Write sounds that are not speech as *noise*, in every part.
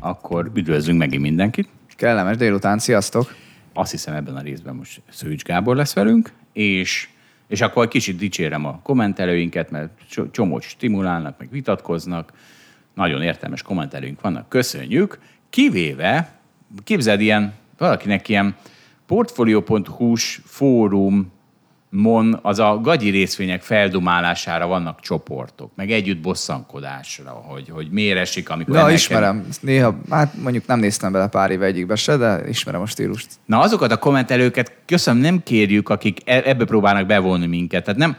akkor üdvözlünk megint mindenkit. Kellemes délután, sziasztok! Azt hiszem ebben a részben most Szőcs Gábor lesz velünk, és, és akkor kicsit dicsérem a kommentelőinket, mert csomót stimulálnak, meg vitatkoznak, nagyon értelmes kommentelőink vannak, köszönjük, kivéve, képzeld ilyen, valakinek ilyen portfolio.hu-s fórum mon az a gagyi részvények feldumálására vannak csoportok, meg együtt bosszankodásra, hogy, hogy miért esik, amikor... Na, ismerem. Néha, hát mondjuk nem néztem bele pár éve egyikbe se, de ismerem a stílust. Na, azokat a kommentelőket köszönöm, nem kérjük, akik e- ebbe próbálnak bevonni minket. Tehát nem,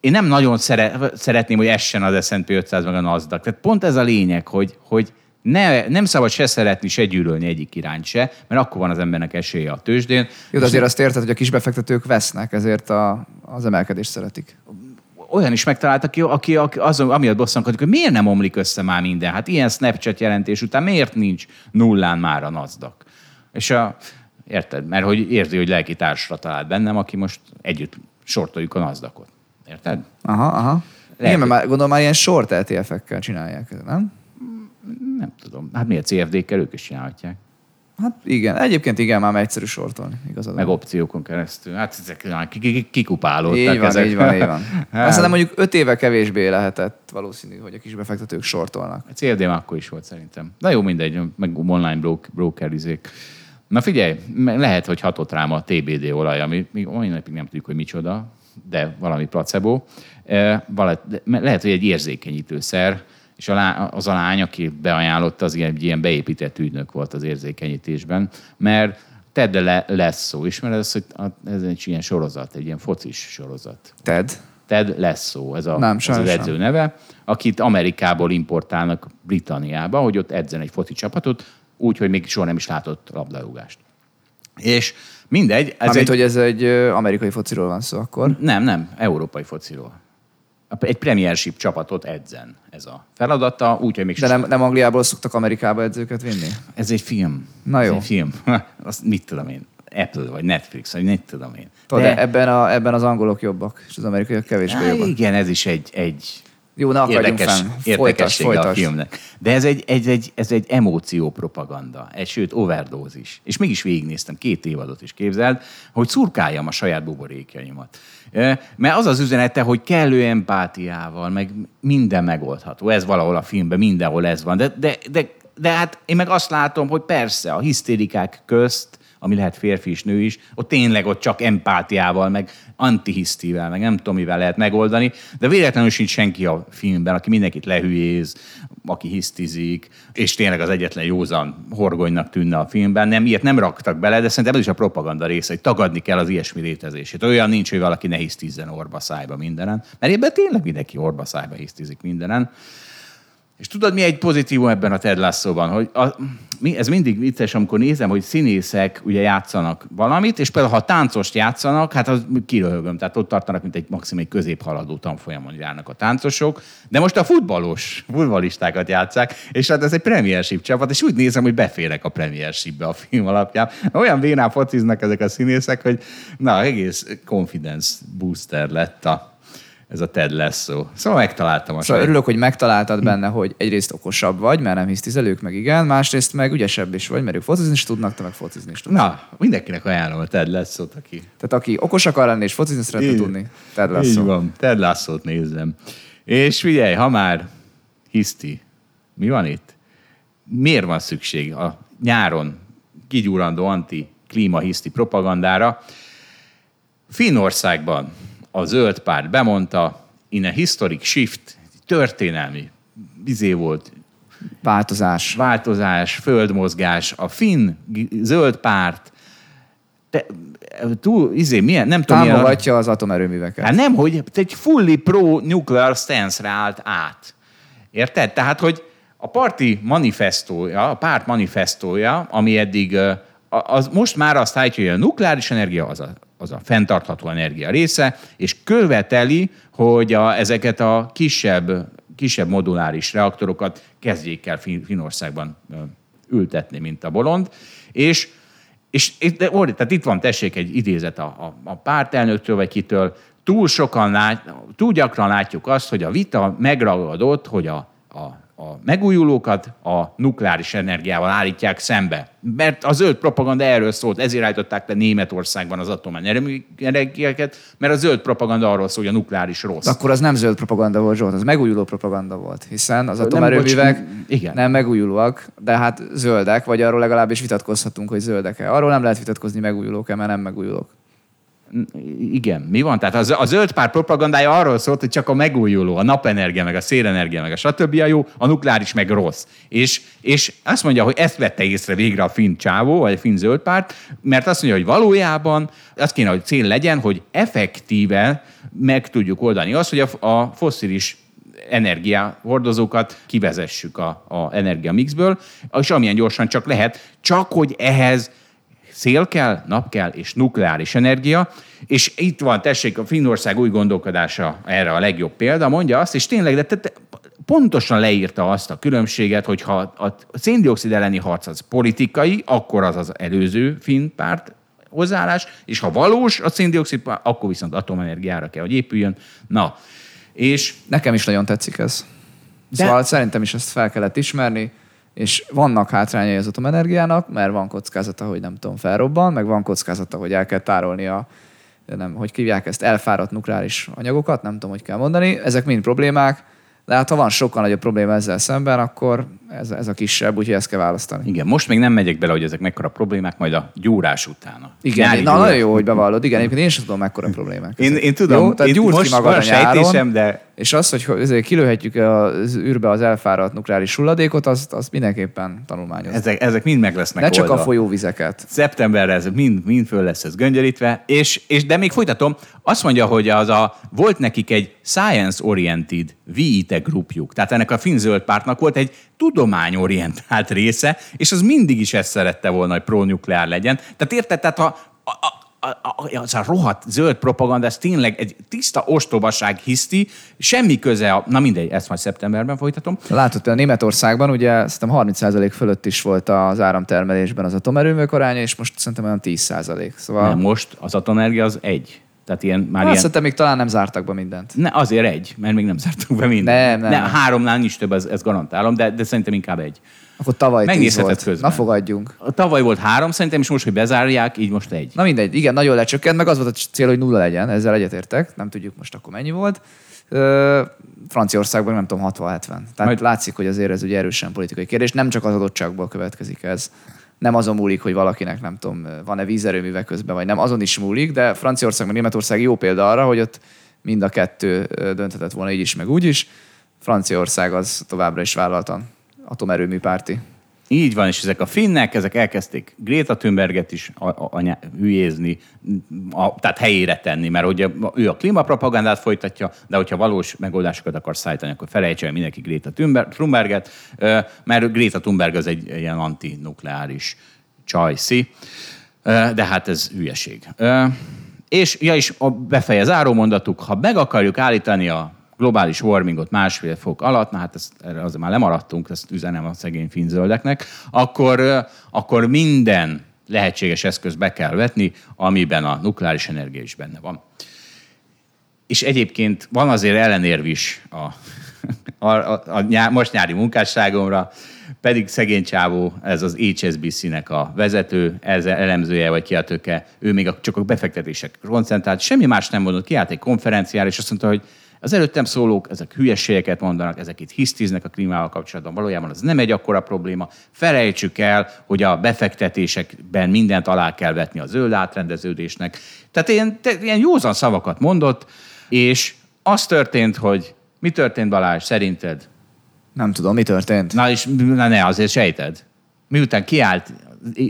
én nem nagyon szere, szeretném, hogy essen az S&P 500 meg a NASDAQ. Tehát pont ez a lényeg, hogy, hogy ne, nem szabad se szeretni, se gyűlölni egyik irányt se, mert akkor van az embernek esélye a tőzsdén. Jó, de azért azt érted, hogy a kisbefektetők vesznek, ezért a, az emelkedést szeretik. Olyan is megtalált, aki, aki, aki azon, amiatt bosszankodik, hogy miért nem omlik össze már minden? Hát ilyen Snapchat jelentés után miért nincs nullán már a NASDAQ? És a, érted? Mert hogy érzi, hogy lelki társra talált bennem, aki most együtt sortoljuk a NASDAQ-ot. Érted? Aha, aha. Lehet, Igen, mert már, gondolom már ilyen short ETF-ekkel csinálják, nem? Nem tudom. Hát miért CFD-kkel ők is csinálhatják? Hát igen, egyébként igen, már egyszerű sortolni, igazad. Meg opciókon keresztül. Hát ezek kikupálódtak. Így van, ezek. így van, így van. *laughs* Hát. Aztán mondjuk öt éve kevésbé lehetett valószínű, hogy a kisbefektetők sortolnak. A CFD már akkor is volt szerintem. Na jó, mindegy, meg online brokerizék. Na figyelj, lehet, hogy hatott rám a TBD olaj, ami még olyan napig nem tudjuk, hogy micsoda, de valami placebo. Lehet, hogy egy érzékenyítőszer, és a lá, az a lány, aki beajánlotta, az egy ilyen beépített ügynök volt az érzékenyítésben, mert Ted le, lesz szó. Ismered ezt, hogy ez egy ilyen sorozat, egy ilyen focis sorozat. Ted? Ted lesz szó, ez, a, nem, ez az edző neve, akit Amerikából importálnak Britanniába, hogy ott edzen egy foci csapatot, úgy, hogy még soha nem is látott labdarúgást. És mindegy. Ez Amint, egy... hogy ez egy amerikai fociról van szó akkor? Nem, nem, európai fociról egy premiership csapatot edzen ez a feladata, úgyhogy még... De nem, nem Angliából szoktak Amerikába edzőket vinni? Ez egy film. Na jó. Ez egy film. *laughs* Azt mit tudom én? Apple vagy Netflix, vagy mit tudom én. Tudod, de... ebben, a, ebben az angolok jobbak, és az amerikaiak kevésbé jobbak. Igen, ez is egy, egy jó, ne érdekes, érdekesség a filmnek. De ez egy, egy, egy, ez egy emóció propaganda, egy, sőt overdózis. És mégis végignéztem két évadot is képzeld, hogy szurkáljam a saját buborékjaimat. Mert az az üzenete, hogy kellő empátiával, meg minden megoldható. Ez valahol a filmben, mindenhol ez van. De, de, de, de hát én meg azt látom, hogy persze a hisztérikák közt ami lehet férfi és nő is, ott tényleg ott csak empátiával, meg antihisztivel, meg nem tudom, mivel lehet megoldani, de véletlenül sincs senki a filmben, aki mindenkit lehülyéz, aki hisztizik, és tényleg az egyetlen józan horgonynak tűnne a filmben. Nem, ilyet nem raktak bele, de szerintem ez is a propaganda része, hogy tagadni kell az ilyesmi létezését. Olyan nincs, hogy valaki ne hisztizzen orba szájba mindenen, mert ebben tényleg mindenki orba szájba hisztizik mindenen. És tudod, mi egy pozitívum ebben a Ted Lasso-ban, hogy a, mi, ez mindig vicces, amikor nézem, hogy színészek ugye játszanak valamit, és például ha táncost játszanak, hát az kiröhögöm, tehát ott tartanak, mint egy maximum egy középhaladó tanfolyamon járnak a táncosok, de most a futballos, futballistákat játszák, és hát ez egy premiership csapat, és úgy nézem, hogy beférek a premiershipbe a film alapján. Olyan vénán fociznak ezek a színészek, hogy na, egész confidence booster lett a ez a Ted Lasso. Szóval megtaláltam a Szóval örülök, hogy megtaláltad benne, hogy egyrészt okosabb vagy, mert nem hisztizelők, meg igen, másrészt meg ügyesebb is vagy, mert ők focizni is tudnak, te meg focizni is tudnak. Na, mindenkinek ajánlom a Ted Lasso-t, aki... Tehát aki okos akar lenni és focizni szeretne tudni, Ted Lasso. Így van, Ted Lasso-t nézzem. És figyelj, ha már hiszti, mi van itt? Miért van szükség a nyáron kigyúrandó anti-klímahiszti propagandára? Finnországban a zöld párt bemondta, in a historic shift, történelmi bizé volt, változás. Változás, földmozgás. A finn zöld párt te, túl, izé, milyen, nem tudom, milyen, Támogatja az atomerőműveket. Hát nem, hogy egy fully pro-nuclear stance-re állt át. Érted? Tehát, hogy a parti manifestója, a párt manifestója, ami eddig, az most már azt állítja, hogy a nukleáris energia az a, az a fenntartható energia része, és követeli, hogy a, ezeket a kisebb, kisebb moduláris reaktorokat kezdjék el Fin- Finországban ültetni, mint a bolond, és és de, orr, tehát itt van, tessék, egy idézet a, a, a pártelnöktől, vagy kitől. Túl sokan lát, túl gyakran látjuk azt, hogy a vita megragadott, hogy a, a, a megújulókat a nukleáris energiával állítják szembe. Mert a zöld propaganda erről szólt, ezért állították le Németországban az atomenergiákat, mert a zöld propaganda arról szól, hogy a nukleáris rossz. Akkor az nem zöld propaganda volt, Zsolt, az megújuló propaganda volt, hiszen az Nem, atomerőművek bocs, igen. nem megújulóak, de hát zöldek, vagy arról legalábbis vitatkozhatunk, hogy zöldek-e. Arról nem lehet vitatkozni, megújulók-e, mert nem megújulók. Igen, mi van? Tehát az, a zöld párt propagandája arról szólt, hogy csak a megújuló, a napenergia, meg a szélenergia, meg a stb. a jó, a nukleáris meg rossz. És, és azt mondja, hogy ezt vette észre végre a finn csávó, vagy a finn zöld párt, mert azt mondja, hogy valójában az kéne, hogy cél legyen, hogy effektíve meg tudjuk oldani azt, hogy a, a fosszilis energiahordozókat kivezessük a, a energiamixből, és amilyen gyorsan csak lehet, csak hogy ehhez szél kell, nap kell, és nukleáris energia. És itt van, tessék, a Finnország új gondolkodása erre a legjobb példa, mondja azt, és tényleg, de te, te, pontosan leírta azt a különbséget, hogy ha a széndiokszid elleni harc az politikai, akkor az az előző finn párt hozzáállás, és ha valós a széndiokszid, akkor viszont atomenergiára kell, hogy épüljön. Na, és Nekem is nagyon tetszik ez. De... Szóval szerintem is ezt fel kellett ismerni, és vannak hátrányai az atomenergiának, mert van kockázata, hogy nem tudom, felrobban, meg van kockázata, hogy el kell tárolni a, nem, hogy hívják ezt, elfáradt nukleáris anyagokat, nem tudom, hogy kell mondani. Ezek mind problémák, de hát ha van sokkal nagyobb probléma ezzel szemben, akkor ez, ez a kisebb, úgyhogy ezt kell választani. igen, most még nem megyek bele, hogy ezek mekkora problémák, majd a gyúrás utána. Igen, Nyári na nagyon gyúrás. jó, hogy bevallod. Igen, egyébként én sem tudom, mekkora problémák. Én, én tudom, Jó, tehát én gyúrd ki most magad van a nyáron, de és az, hogy kilőhetjük az űrbe az elfáradt nukleáris hulladékot, azt, azt mindenképpen tanulmányozni. ezek, ezek mind meg lesznek Ne csak a folyóvizeket. Szeptemberre ez mind, mind föl lesz ez göngyölítve, és, és de még folytatom, azt mondja, hogy az a, volt nekik egy science-oriented VITE grupjuk, tehát ennek a finn zöld pártnak volt egy tudományorientált része, és az mindig is ezt szerette volna, hogy pro-nukleár legyen. Tehát érted, tehát ha a, a, a, az a rohadt zöld propaganda, ez tényleg egy tiszta ostobaság hiszti, semmi köze a... Na mindegy, ezt majd szeptemberben folytatom. Látod, a Németországban ugye szerintem 30% fölött is volt az áramtermelésben az atomerőművek aránya, és most szerintem olyan 10%. Szóval Nem, most az atomenergia az egy. Tehát ilyen, már hát, ilyen... szerintem még talán nem zártak be mindent. Ne, azért egy, mert még nem zártuk be mindent. Nem, nem. Ne, háromnál nincs több, ez, ez garantálom, de, de szerintem inkább egy. Akkor tavaly 10 Megnézheted volt. közben. Na fogadjunk. A Tavaly volt három, szerintem, és most, hogy bezárják, így most egy. Na mindegy, igen, nagyon lecsökkent, meg az volt a cél, hogy nulla legyen, ezzel egyetértek, nem tudjuk most akkor mennyi volt. Ö, Franciaországban nem tudom, 60-70. Tehát Majd... látszik, hogy azért ez ugye erősen politikai kérdés, nem csak az adottságból következik ez. Nem azon múlik, hogy valakinek nem tudom, van-e vízerőműve közben, vagy nem, azon is múlik, de Franciaország, meg Németország jó példa arra, hogy ott mind a kettő dönthetett volna így is, meg úgy is. Franciaország az továbbra is vállaltan atomerőmű párti. Így van, és ezek a finnek, ezek elkezdték Greta Thunberget is a, hülyézni, tehát helyére tenni, mert ugye ő a klímapropagandát folytatja, de hogyha valós megoldásokat akar szállítani, akkor felejtse el mindenki Greta Thunber- Thunberget, mert Greta Thunberg az egy ilyen antinukleáris csajszi, de hát ez hülyeség. És, ja, és a befeje záró mondatuk, ha meg akarjuk állítani a globális warmingot másfél fok alatt, na hát ezt, erre azért már lemaradtunk, ezt üzenem a szegény finzöldeknek, akkor, akkor minden lehetséges eszköz be kell vetni, amiben a nukleáris energia is benne van. És egyébként van azért ellenérv is a, *laughs* a, a, a nyá, most nyári munkásságomra, pedig szegény csávó, ez az HSBC-nek a vezető, ez elemzője vagy kiáltöke, ő még a, csak a befektetések koncentrált, semmi más nem mondott, kiállt egy konferenciára, és azt mondta, hogy az előttem szólók, ezek hülyeségeket mondanak, ezek itt hisztiznek a klímával kapcsolatban, valójában az nem egy akkora probléma. Felejtsük el, hogy a befektetésekben mindent alá kell vetni a zöld átrendeződésnek. Tehát ilyen, te, ilyen józan szavakat mondott, és az történt, hogy mi történt Balázs, szerinted? Nem tudom, mi történt. Na és na ne, azért sejted. Miután kiállt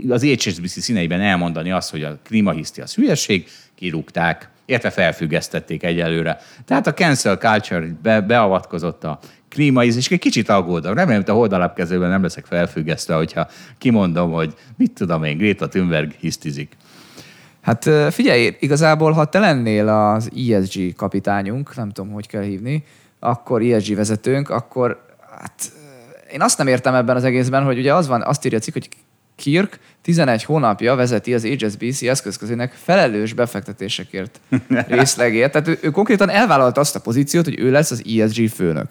az HSBC színeiben elmondani azt, hogy a klímahiszti az hülyeség, kirúgták, illetve felfüggesztették egyelőre. Tehát a cancel culture be, beavatkozott a klímaiz, és egy kicsit aggódom. Remélem, hogy a holdalapkezőben nem leszek felfüggesztve, hogyha kimondom, hogy mit tudom én, Greta Thunberg hisztizik. Hát figyelj, igazából, ha te lennél az ESG kapitányunk, nem tudom, hogy kell hívni, akkor ESG vezetőnk, akkor hát én azt nem értem ebben az egészben, hogy ugye az van, azt írja a cikk, hogy Kirk 11 hónapja vezeti az HSBC eszközközének felelős befektetésekért *laughs* részlegért. Tehát ő, ő konkrétan elvállalta azt a pozíciót, hogy ő lesz az ESG főnök.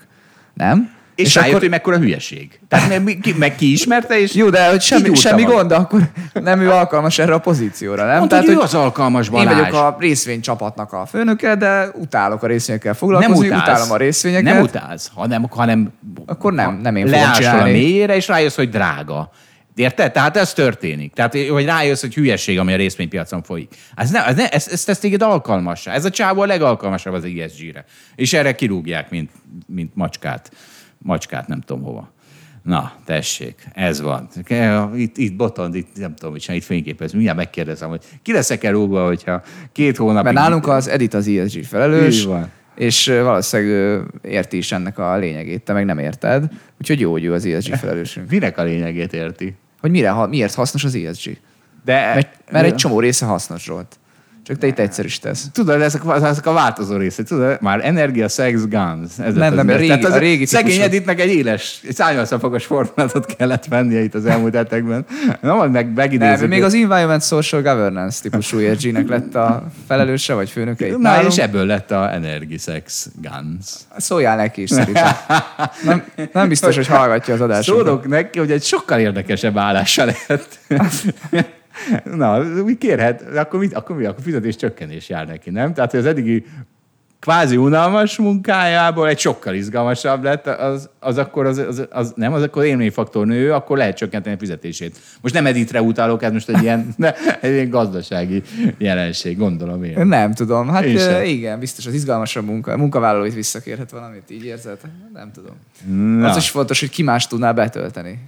Nem? És, és rájött, akkor... hogy mekkora hülyeség. Tehát meg, ki, meg ki ismerte, és Jó, de hogy semmi, semmi gond, akkor nem ő alkalmas erre a pozícióra, nem? Mondta, Tehát, hogy ő az alkalmas Balázs. Én vagyok a részvénycsapatnak a főnöke, de utálok a részvényekkel foglalkozni, nem utálsz, utálom a részvényeket. Nem utálsz, hanem, hanem akkor nem, nem én fogom csinálni. a mélyére, és rájössz, hogy drága. Érted? Tehát ez történik. Tehát, hogy rájössz, hogy hülyeség, ami a részvénypiacon folyik. Ez, ne, ez, ne, ez, ez tesz téged alkalmassá. Ez a csávó a legalkalmasabb az ESG-re. És erre kirúgják, mint, mint macskát macskát nem tudom hova. Na, tessék, ez van. Itt, itt botond, itt nem tudom, mit itt fényképez. Mindjárt megkérdezem, hogy ki leszek-e rúgva, hogyha két hónapig... Mert nálunk az Edit az ESG felelős, van. és valószínűleg érti is ennek a lényegét, te meg nem érted. Úgyhogy jó, hogy ő az ESG *laughs* felelősünk. Minek a lényegét érti? Hogy mire, miért hasznos az ESG? De, mert, mert egy csomó része hasznos volt. Csak te itt egyszerűsítesz. Tudod, ezek, ezek a változó részek. Tudod, már energia, sex, guns. Ez nem, nem, a régi, a régi Szegény Editnek egy éles, egy 180 fokos formulatot kellett vennie itt az elmúlt hetekben. Na, majd meg megidézzük. Nem, még az Environment Social Governance típusú *laughs* ESG-nek lett a felelőse, vagy főnöke itt Na, nálunk. és ebből lett a energy, sex, guns. Szóljál neki is szerintem. Nem, nem biztos, hogy hallgatja az adásunkat. Szólok neki, hogy egy sokkal érdekesebb állása lehet. Na, úgy kérhet, akkor, mit, akkor mi? Akkor fizetés csökkenés jár neki, nem? Tehát, hogy az eddigi kvázi unalmas munkájából egy sokkal izgalmasabb lett, az, az akkor az, az, az, nem, az akkor élményfaktor nő, akkor lehet csökkenteni a fizetését. Most nem editre utálok, ez most egy ilyen, *laughs* ne, egy ilyen gazdasági jelenség, gondolom én. Nem tudom, hát én igen, biztos az izgalmasabb munka, munkavállalóit visszakérhet valamit, így érzed? Nem tudom. Na. Az is fontos, hogy ki más tudná betölteni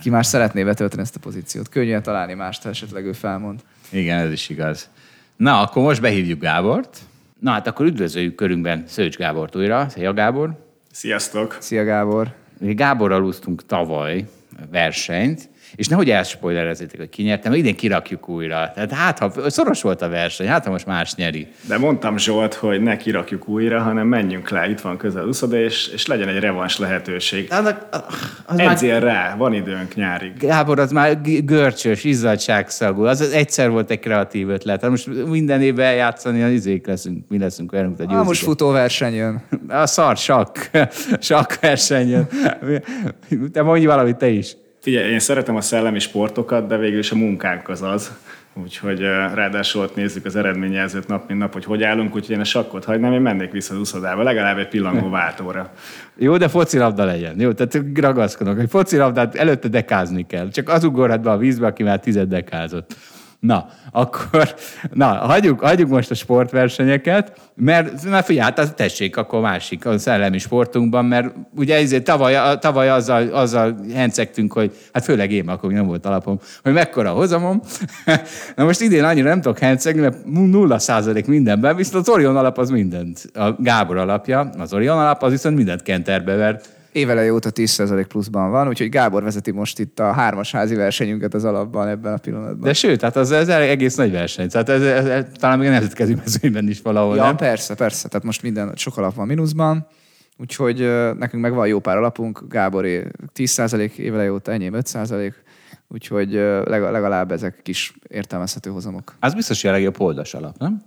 ki más szeretné betölteni ezt a pozíciót. Könnyű találni mást, ha esetleg ő felmond. Igen, ez is igaz. Na, akkor most behívjuk Gábort. Na hát akkor üdvözöljük körünkben Szőcs Gábort újra. Szia Gábor! Sziasztok! Szia Gábor! Mi Gáborral úsztunk tavaly versenyt, és nehogy elspoilerezzétek, hogy ki nyertem, idén kirakjuk újra. Tehát hát, ha szoros volt a verseny, hát ha most más nyeri. De mondtam Zsolt, hogy ne kirakjuk újra, hanem menjünk le, itt van közel uszoda, és, és legyen egy revans lehetőség. Az, az Edzél már... rá, van időnk nyárig. Gábor, az már görcsös, izzadságszagú. Az, az egyszer volt egy kreatív ötlet. Hát most minden évben eljátszani, az izék leszünk, mi leszünk olyan, mint a győzők. most futóverseny jön. A szar, sakk. *laughs* sakk verseny jön. Te mondj valamit te is. Figyelj, én szeretem a szellemi sportokat, de végül is a munkánk az az. Úgyhogy ráadásul ott nézzük az eredményjelzőt nap, mint nap, hogy hogy állunk, úgyhogy én a sakkot hagynám, én mennék vissza az uszodába, legalább egy pillangó *laughs* váltóra. Jó, de focilabda legyen. Jó, tehát ragaszkodok, hogy focilabdát előtte dekázni kell. Csak az ugorhat be a vízbe, aki már tized dekázott. Na, akkor, na, hagyjuk, hagyjuk most a sportversenyeket, mert na figyelj, hát tessék, akkor másik a szellemi sportunkban, mert ugye ezért tavaly, tavaly azzal, azzal hencegtünk, hogy hát főleg én, akkor nem volt alapom, hogy mekkora hozamom. *laughs* na most idén annyira nem tudok hencegni, mert nulla százalék mindenben, viszont az Orion alap az mindent, a Gábor alapja, az Orion alap az viszont mindent kenterbe vert évele óta 10% pluszban van, úgyhogy Gábor vezeti most itt a hármas házi versenyünket az alapban ebben a pillanatban. De sőt, tehát az, ez egész nagy verseny. Tehát ez, ez, ez talán még a nemzetközi mezőnyben is valahol, ja, nem? persze, persze. Tehát most minden, sok alap van mínuszban. Úgyhogy nekünk meg van jó pár alapunk, Gáboré 10% évele óta, enyém 5%, úgyhogy legalább ezek kis értelmezhető hozamok. Az biztos, hogy a legjobb oldas alap, nem?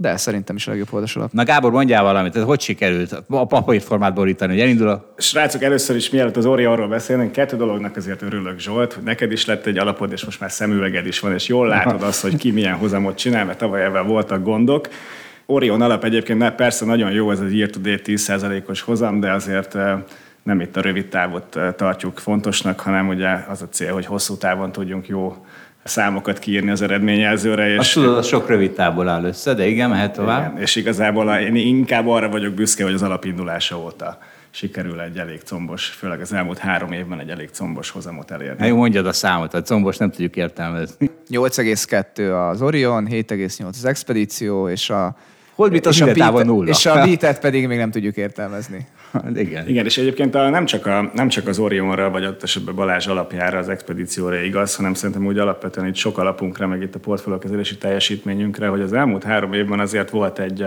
De szerintem is a legjobb oldas alap. Na Gábor, mondjál valamit, ez hogy sikerült a papír formát borítani, hogy elindul a... Srácok, először is mielőtt az Ori arról beszélnénk, kettő dolognak azért örülök Zsolt, hogy neked is lett egy alapod, és most már szemüveged is van, és jól látod azt, hogy ki milyen hozamot csinál, mert tavaly ebben voltak gondok. Orion alap egyébként persze nagyon jó, ez egy year to date 10%-os hozam, de azért eh, nem itt a rövid távot eh, tartjuk fontosnak, hanem ugye az a cél, hogy hosszú távon tudjunk jó számokat kiírni az eredményjelzőre. És Azt tudod, az sok rövid távból áll össze, de igen, mehet tovább. Igen, és igazából én inkább arra vagyok büszke, hogy az alapindulása óta sikerül egy elég combos, főleg az elmúlt három évben egy elég combos hozamot elérni. Hát mondjad a számot, a combos nem tudjuk értelmezni. 8,2 az Orion, 7,8 az Expedíció, és a Holdbit az és a, távol nulla. és a beat pedig még nem tudjuk értelmezni. Igen. Igen, és egyébként a, nem, csak a, nem csak az Orionra, vagy ott esetben Balázs alapjára, az expedícióra igaz, hanem szerintem úgy alapvetően itt sok alapunkra, meg itt a portfóliókezelési teljesítményünkre, hogy az elmúlt három évben azért volt egy,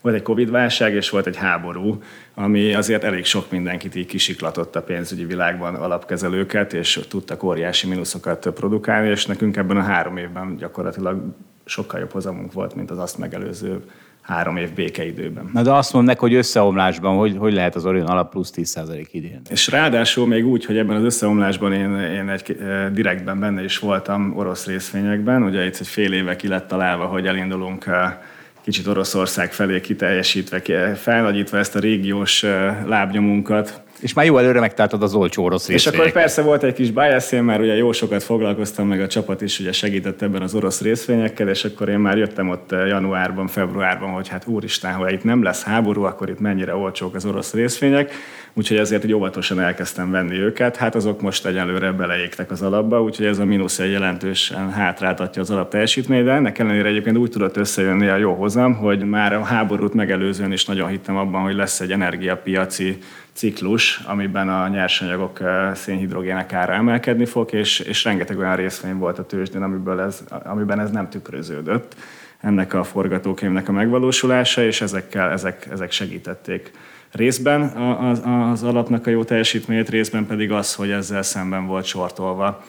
volt egy Covid-válság, és volt egy háború, ami azért elég sok mindenkit így kisiklatott a pénzügyi világban alapkezelőket, és tudtak óriási mínuszokat produkálni, és nekünk ebben a három évben gyakorlatilag sokkal jobb hozamunk volt, mint az azt megelőző három év békeidőben. Na de azt mondnak, hogy összeomlásban, hogy, hogy lehet az Orion alap plusz 10% idén. És ráadásul még úgy, hogy ebben az összeomlásban én, én egy eh, direktben benne is voltam orosz részvényekben. Ugye itt egy fél éve ki lett találva, hogy elindulunk eh, kicsit Oroszország felé kiteljesítve, felnagyítva ezt a régiós eh, lábnyomunkat. És már jó előre megtaláltad az olcsó orosz És akkor persze volt egy kis bias, én már ugye jó sokat foglalkoztam, meg a csapat is ugye segített ebben az orosz részvényekkel, és akkor én már jöttem ott januárban, februárban, hogy hát úristen, ha itt nem lesz háború, akkor itt mennyire olcsók az orosz részvények, úgyhogy ezért egy óvatosan elkezdtem venni őket. Hát azok most egyelőre beleégtek az alapba, úgyhogy ez a mínusz egy jelentősen hátráltatja az alap teljesítményt, de ennek ellenére egyébként úgy tudott összejönni a jó hozam, hogy már a háborút megelőzően is nagyon hittem abban, hogy lesz egy energiapiaci ciklus, amiben a nyersanyagok szénhidrogének ára emelkedni fog, és, és rengeteg olyan részvény volt a tőzsdén, amiből ez, amiben ez nem tükröződött ennek a forgatókönyvnek a megvalósulása, és ezekkel, ezek, ezek segítették részben az, az alapnak a jó teljesítményét, részben pedig az, hogy ezzel szemben volt sortolva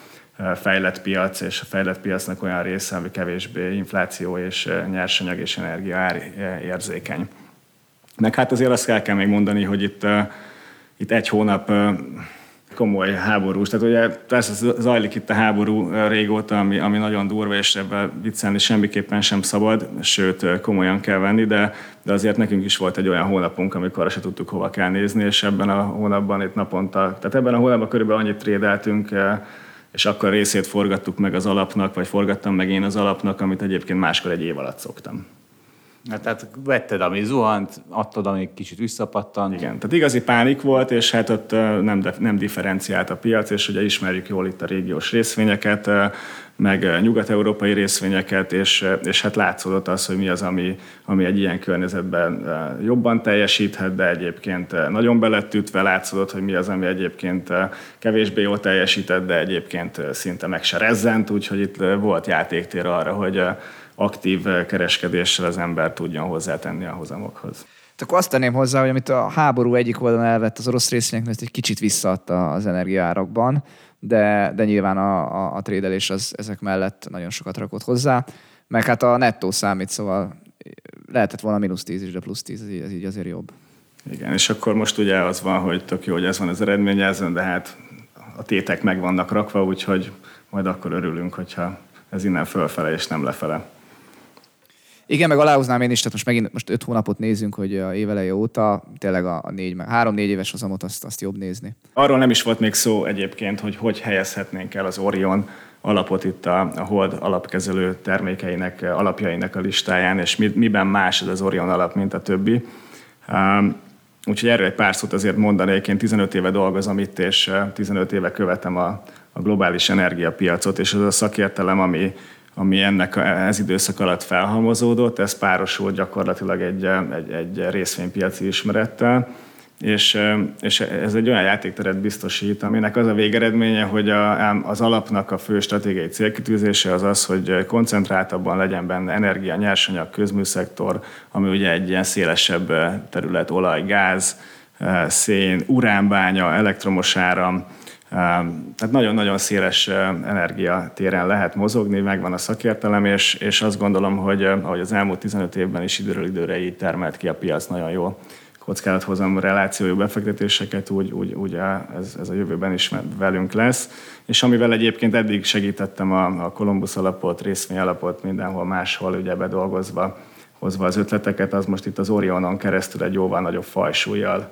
fejlett piac, és a fejlett piacnak olyan része, ami kevésbé infláció és nyersanyag és energia ár érzékeny. Meg hát azért azt kell, kell még mondani, hogy itt itt egy hónap komoly háborús. Tehát ugye persze zajlik itt a háború régóta, ami, ami nagyon durva, és ebben viccelni semmiképpen sem szabad, sőt komolyan kell venni, de, de azért nekünk is volt egy olyan hónapunk, amikor se tudtuk hova kell nézni, és ebben a hónapban itt naponta, tehát ebben a hónapban körülbelül annyit trédeltünk, és akkor részét forgattuk meg az alapnak, vagy forgattam meg én az alapnak, amit egyébként máskor egy év alatt szoktam. Hát, tehát vetted, ami zuhant, adtad, ami kicsit visszapattant. Igen, tehát igazi pánik volt, és hát ott nem, nem differenciált a piac, és ugye ismerjük jól itt a régiós részvényeket, meg nyugat-európai részvényeket, és, és hát látszódott az, hogy mi az, ami, ami egy ilyen környezetben jobban teljesíthet, de egyébként nagyon belettütve látszódott, hogy mi az, ami egyébként kevésbé jól teljesített, de egyébként szinte meg se rezzent, úgyhogy itt volt játéktér arra, hogy aktív kereskedéssel az ember tudjon hozzátenni a hozamokhoz. Akkor azt tenném hozzá, hogy amit a háború egyik oldalon elvett az orosz részvényeknek, ezt egy kicsit visszaadta az energiárakban, de, de nyilván a, a, a trédelés az ezek mellett nagyon sokat rakott hozzá. Meg hát a nettó számít, szóval lehetett volna mínusz 10 is, de plusz 10, ez így, ez így azért jobb. Igen, és akkor most ugye az van, hogy tök jó, hogy ez van az eredményezőn, de hát a tétek meg vannak rakva, úgyhogy majd akkor örülünk, hogyha ez innen fölfele és nem lefele. Igen, meg aláhoznám én is, tehát most megint most öt hónapot nézünk, hogy a éveleje óta tényleg a, négy, három-négy éves hozamot azt, azt jobb nézni. Arról nem is volt még szó egyébként, hogy hogy helyezhetnénk el az Orion alapot itt a, a Hold alapkezelő termékeinek, alapjainak a listáján, és mi, miben más ez az Orion alap, mint a többi. Um, úgyhogy erről egy pár szót azért mondanék. Én 15 éve dolgozom itt, és 15 éve követem a, a globális energiapiacot, és az a szakértelem, ami ami ennek ez időszak alatt felhalmozódott, ez párosult gyakorlatilag egy, egy, egy részvénypiaci ismerettel, és, és ez egy olyan játékteret biztosít, aminek az a végeredménye, hogy a, az alapnak a fő stratégiai célkitűzése az az, hogy koncentráltabban legyen benne energia, nyersanyag, közműszektor, ami ugye egy ilyen szélesebb terület, olaj, gáz, szén, uránbánya, elektromos áram, tehát nagyon-nagyon széles energiatéren lehet mozogni, megvan a szakértelem, és, és azt gondolom, hogy ahogy az elmúlt 15 évben is időről időre így termelt ki a piac nagyon jó kockázathozam relációjú befektetéseket, úgy, úgy, úgy ez, ez a jövőben is velünk lesz. És amivel egyébként eddig segítettem a, a Columbus alapot, részvény alapot, mindenhol máshol ugye bedolgozva, hozva az ötleteket, az most itt az Orionon keresztül egy jóval nagyobb fajsúlyjal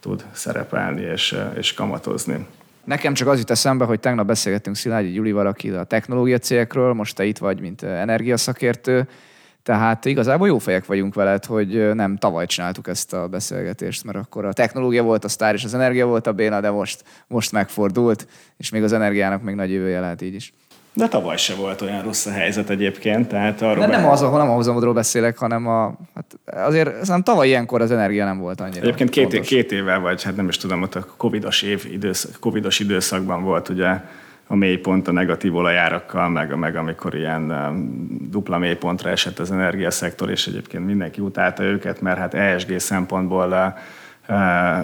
tud szerepelni és, és kamatozni. Nekem csak az jut eszembe, hogy tegnap beszélgettünk Szilágyi Gyulival, aki a technológia cégekről, most te itt vagy, mint energiaszakértő. Tehát igazából jó fejek vagyunk veled, hogy nem tavaly csináltuk ezt a beszélgetést, mert akkor a technológia volt a sztár, és az energia volt a béna, de most, most megfordult, és még az energiának még nagy jövője lehet így is. De tavaly se volt olyan rossz a helyzet egyébként, tehát arról... De nem, az, ahol nem a hozamodról beszélek, hanem a... Hát azért szerintem tavaly ilyenkor az energia nem volt annyira Egyébként két, két évvel, vagy hát nem is tudom, ott a covidos, év időszak, covidos időszakban volt ugye a mélypont a negatív olajárakkal, meg, meg amikor ilyen um, dupla mélypontra esett az energiaszektor, és egyébként mindenki utálta őket, mert hát ESG szempontból uh,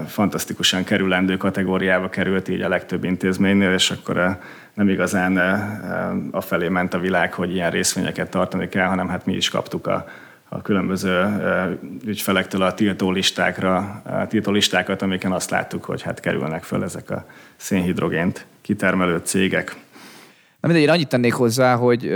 fantasztikusan kerülendő kategóriába került így a legtöbb intézménynél, és akkor nem igazán afelé ment a világ, hogy ilyen részvényeket tartani kell, hanem hát mi is kaptuk a, a különböző ügyfelektől a tiltó listákra, a tiltó listákat, amiken azt láttuk, hogy hát kerülnek föl ezek a szénhidrogént kitermelő cégek. Na mindegy, én annyit tennék hozzá, hogy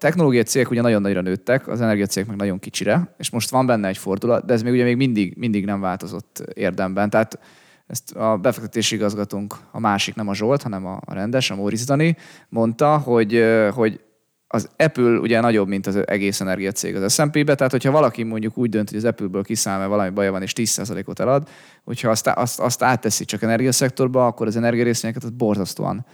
technológiai cégek ugye nagyon nagyra nőttek, az energiacégek meg nagyon kicsire, és most van benne egy fordulat, de ez még ugye még mindig, mindig nem változott érdemben. Tehát ezt a befektetési igazgatónk, a másik nem a Zsolt, hanem a rendes, a Móricz Dani, mondta, hogy, hogy az Apple ugye nagyobb, mint az egész energiacég az S&P-be, tehát hogyha valaki mondjuk úgy dönt, hogy az Apple-ből kiszáll, mert valami baja van, és 10%-ot elad, hogyha azt, azt, azt átteszi csak energiaszektorba, akkor az energiarészvényeket az borzasztóan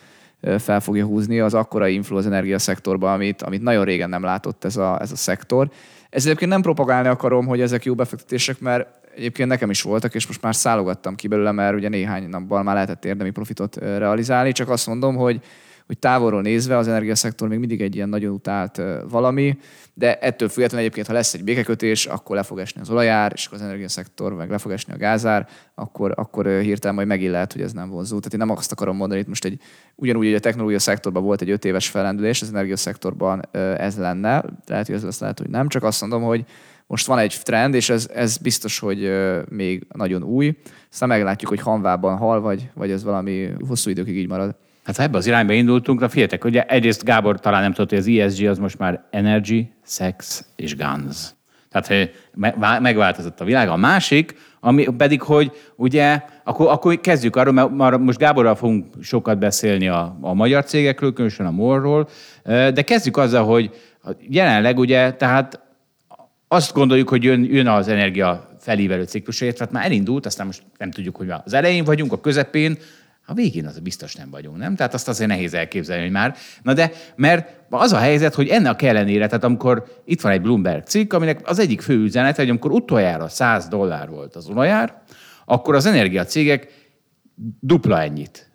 fel fogja húzni az akkora influ az energiaszektorba, amit, amit nagyon régen nem látott ez a, ez a szektor. Ez egyébként nem propagálni akarom, hogy ezek jó befektetések, mert egyébként nekem is voltak, és most már szálogattam ki belőle, mert ugye néhány napban már lehetett érdemi profitot realizálni, csak azt mondom, hogy hogy távolról nézve az energiaszektor még mindig egy ilyen nagyon utált valami, de ettől függetlenül egyébként, ha lesz egy békekötés, akkor le fog esni az olajár, és az energiaszektor meg le fog esni a gázár, akkor, akkor hirtelen majd megint lehet, hogy ez nem vonzó. Tehát én nem azt akarom mondani, itt most egy, ugyanúgy, hogy a technológia szektorban volt egy öt éves felendülés, az energiaszektorban ez lenne, lehet, hogy ez lesz, lehet, hogy nem, csak azt mondom, hogy most van egy trend, és ez, ez biztos, hogy még nagyon új. Aztán meglátjuk, hogy hanvában hal, vagy, vagy ez valami hosszú időkig így marad. Hát ha ebbe az irányba indultunk, na figyeljetek, ugye egyrészt Gábor talán nem tudta, hogy az ESG az most már Energy, Sex és Guns. Tehát megváltozott a világ. A másik, ami pedig, hogy ugye, akkor, akkor kezdjük arról, mert már most Gáborral fogunk sokat beszélni a, a magyar cégekről, különösen a MOL-ról, de kezdjük azzal, hogy jelenleg ugye, tehát azt gondoljuk, hogy jön, jön az energia felívelő ciklusért, tehát már elindult, aztán most nem tudjuk, hogy az elején vagyunk, a közepén, a végén az biztos nem vagyunk, nem? Tehát azt azért nehéz elképzelni, hogy már. Na de, mert az a helyzet, hogy ennek ellenére, tehát amikor itt van egy Bloomberg cikk, aminek az egyik fő üzenet, hogy amikor utoljára 100 dollár volt az olajár, akkor az energiacégek dupla ennyit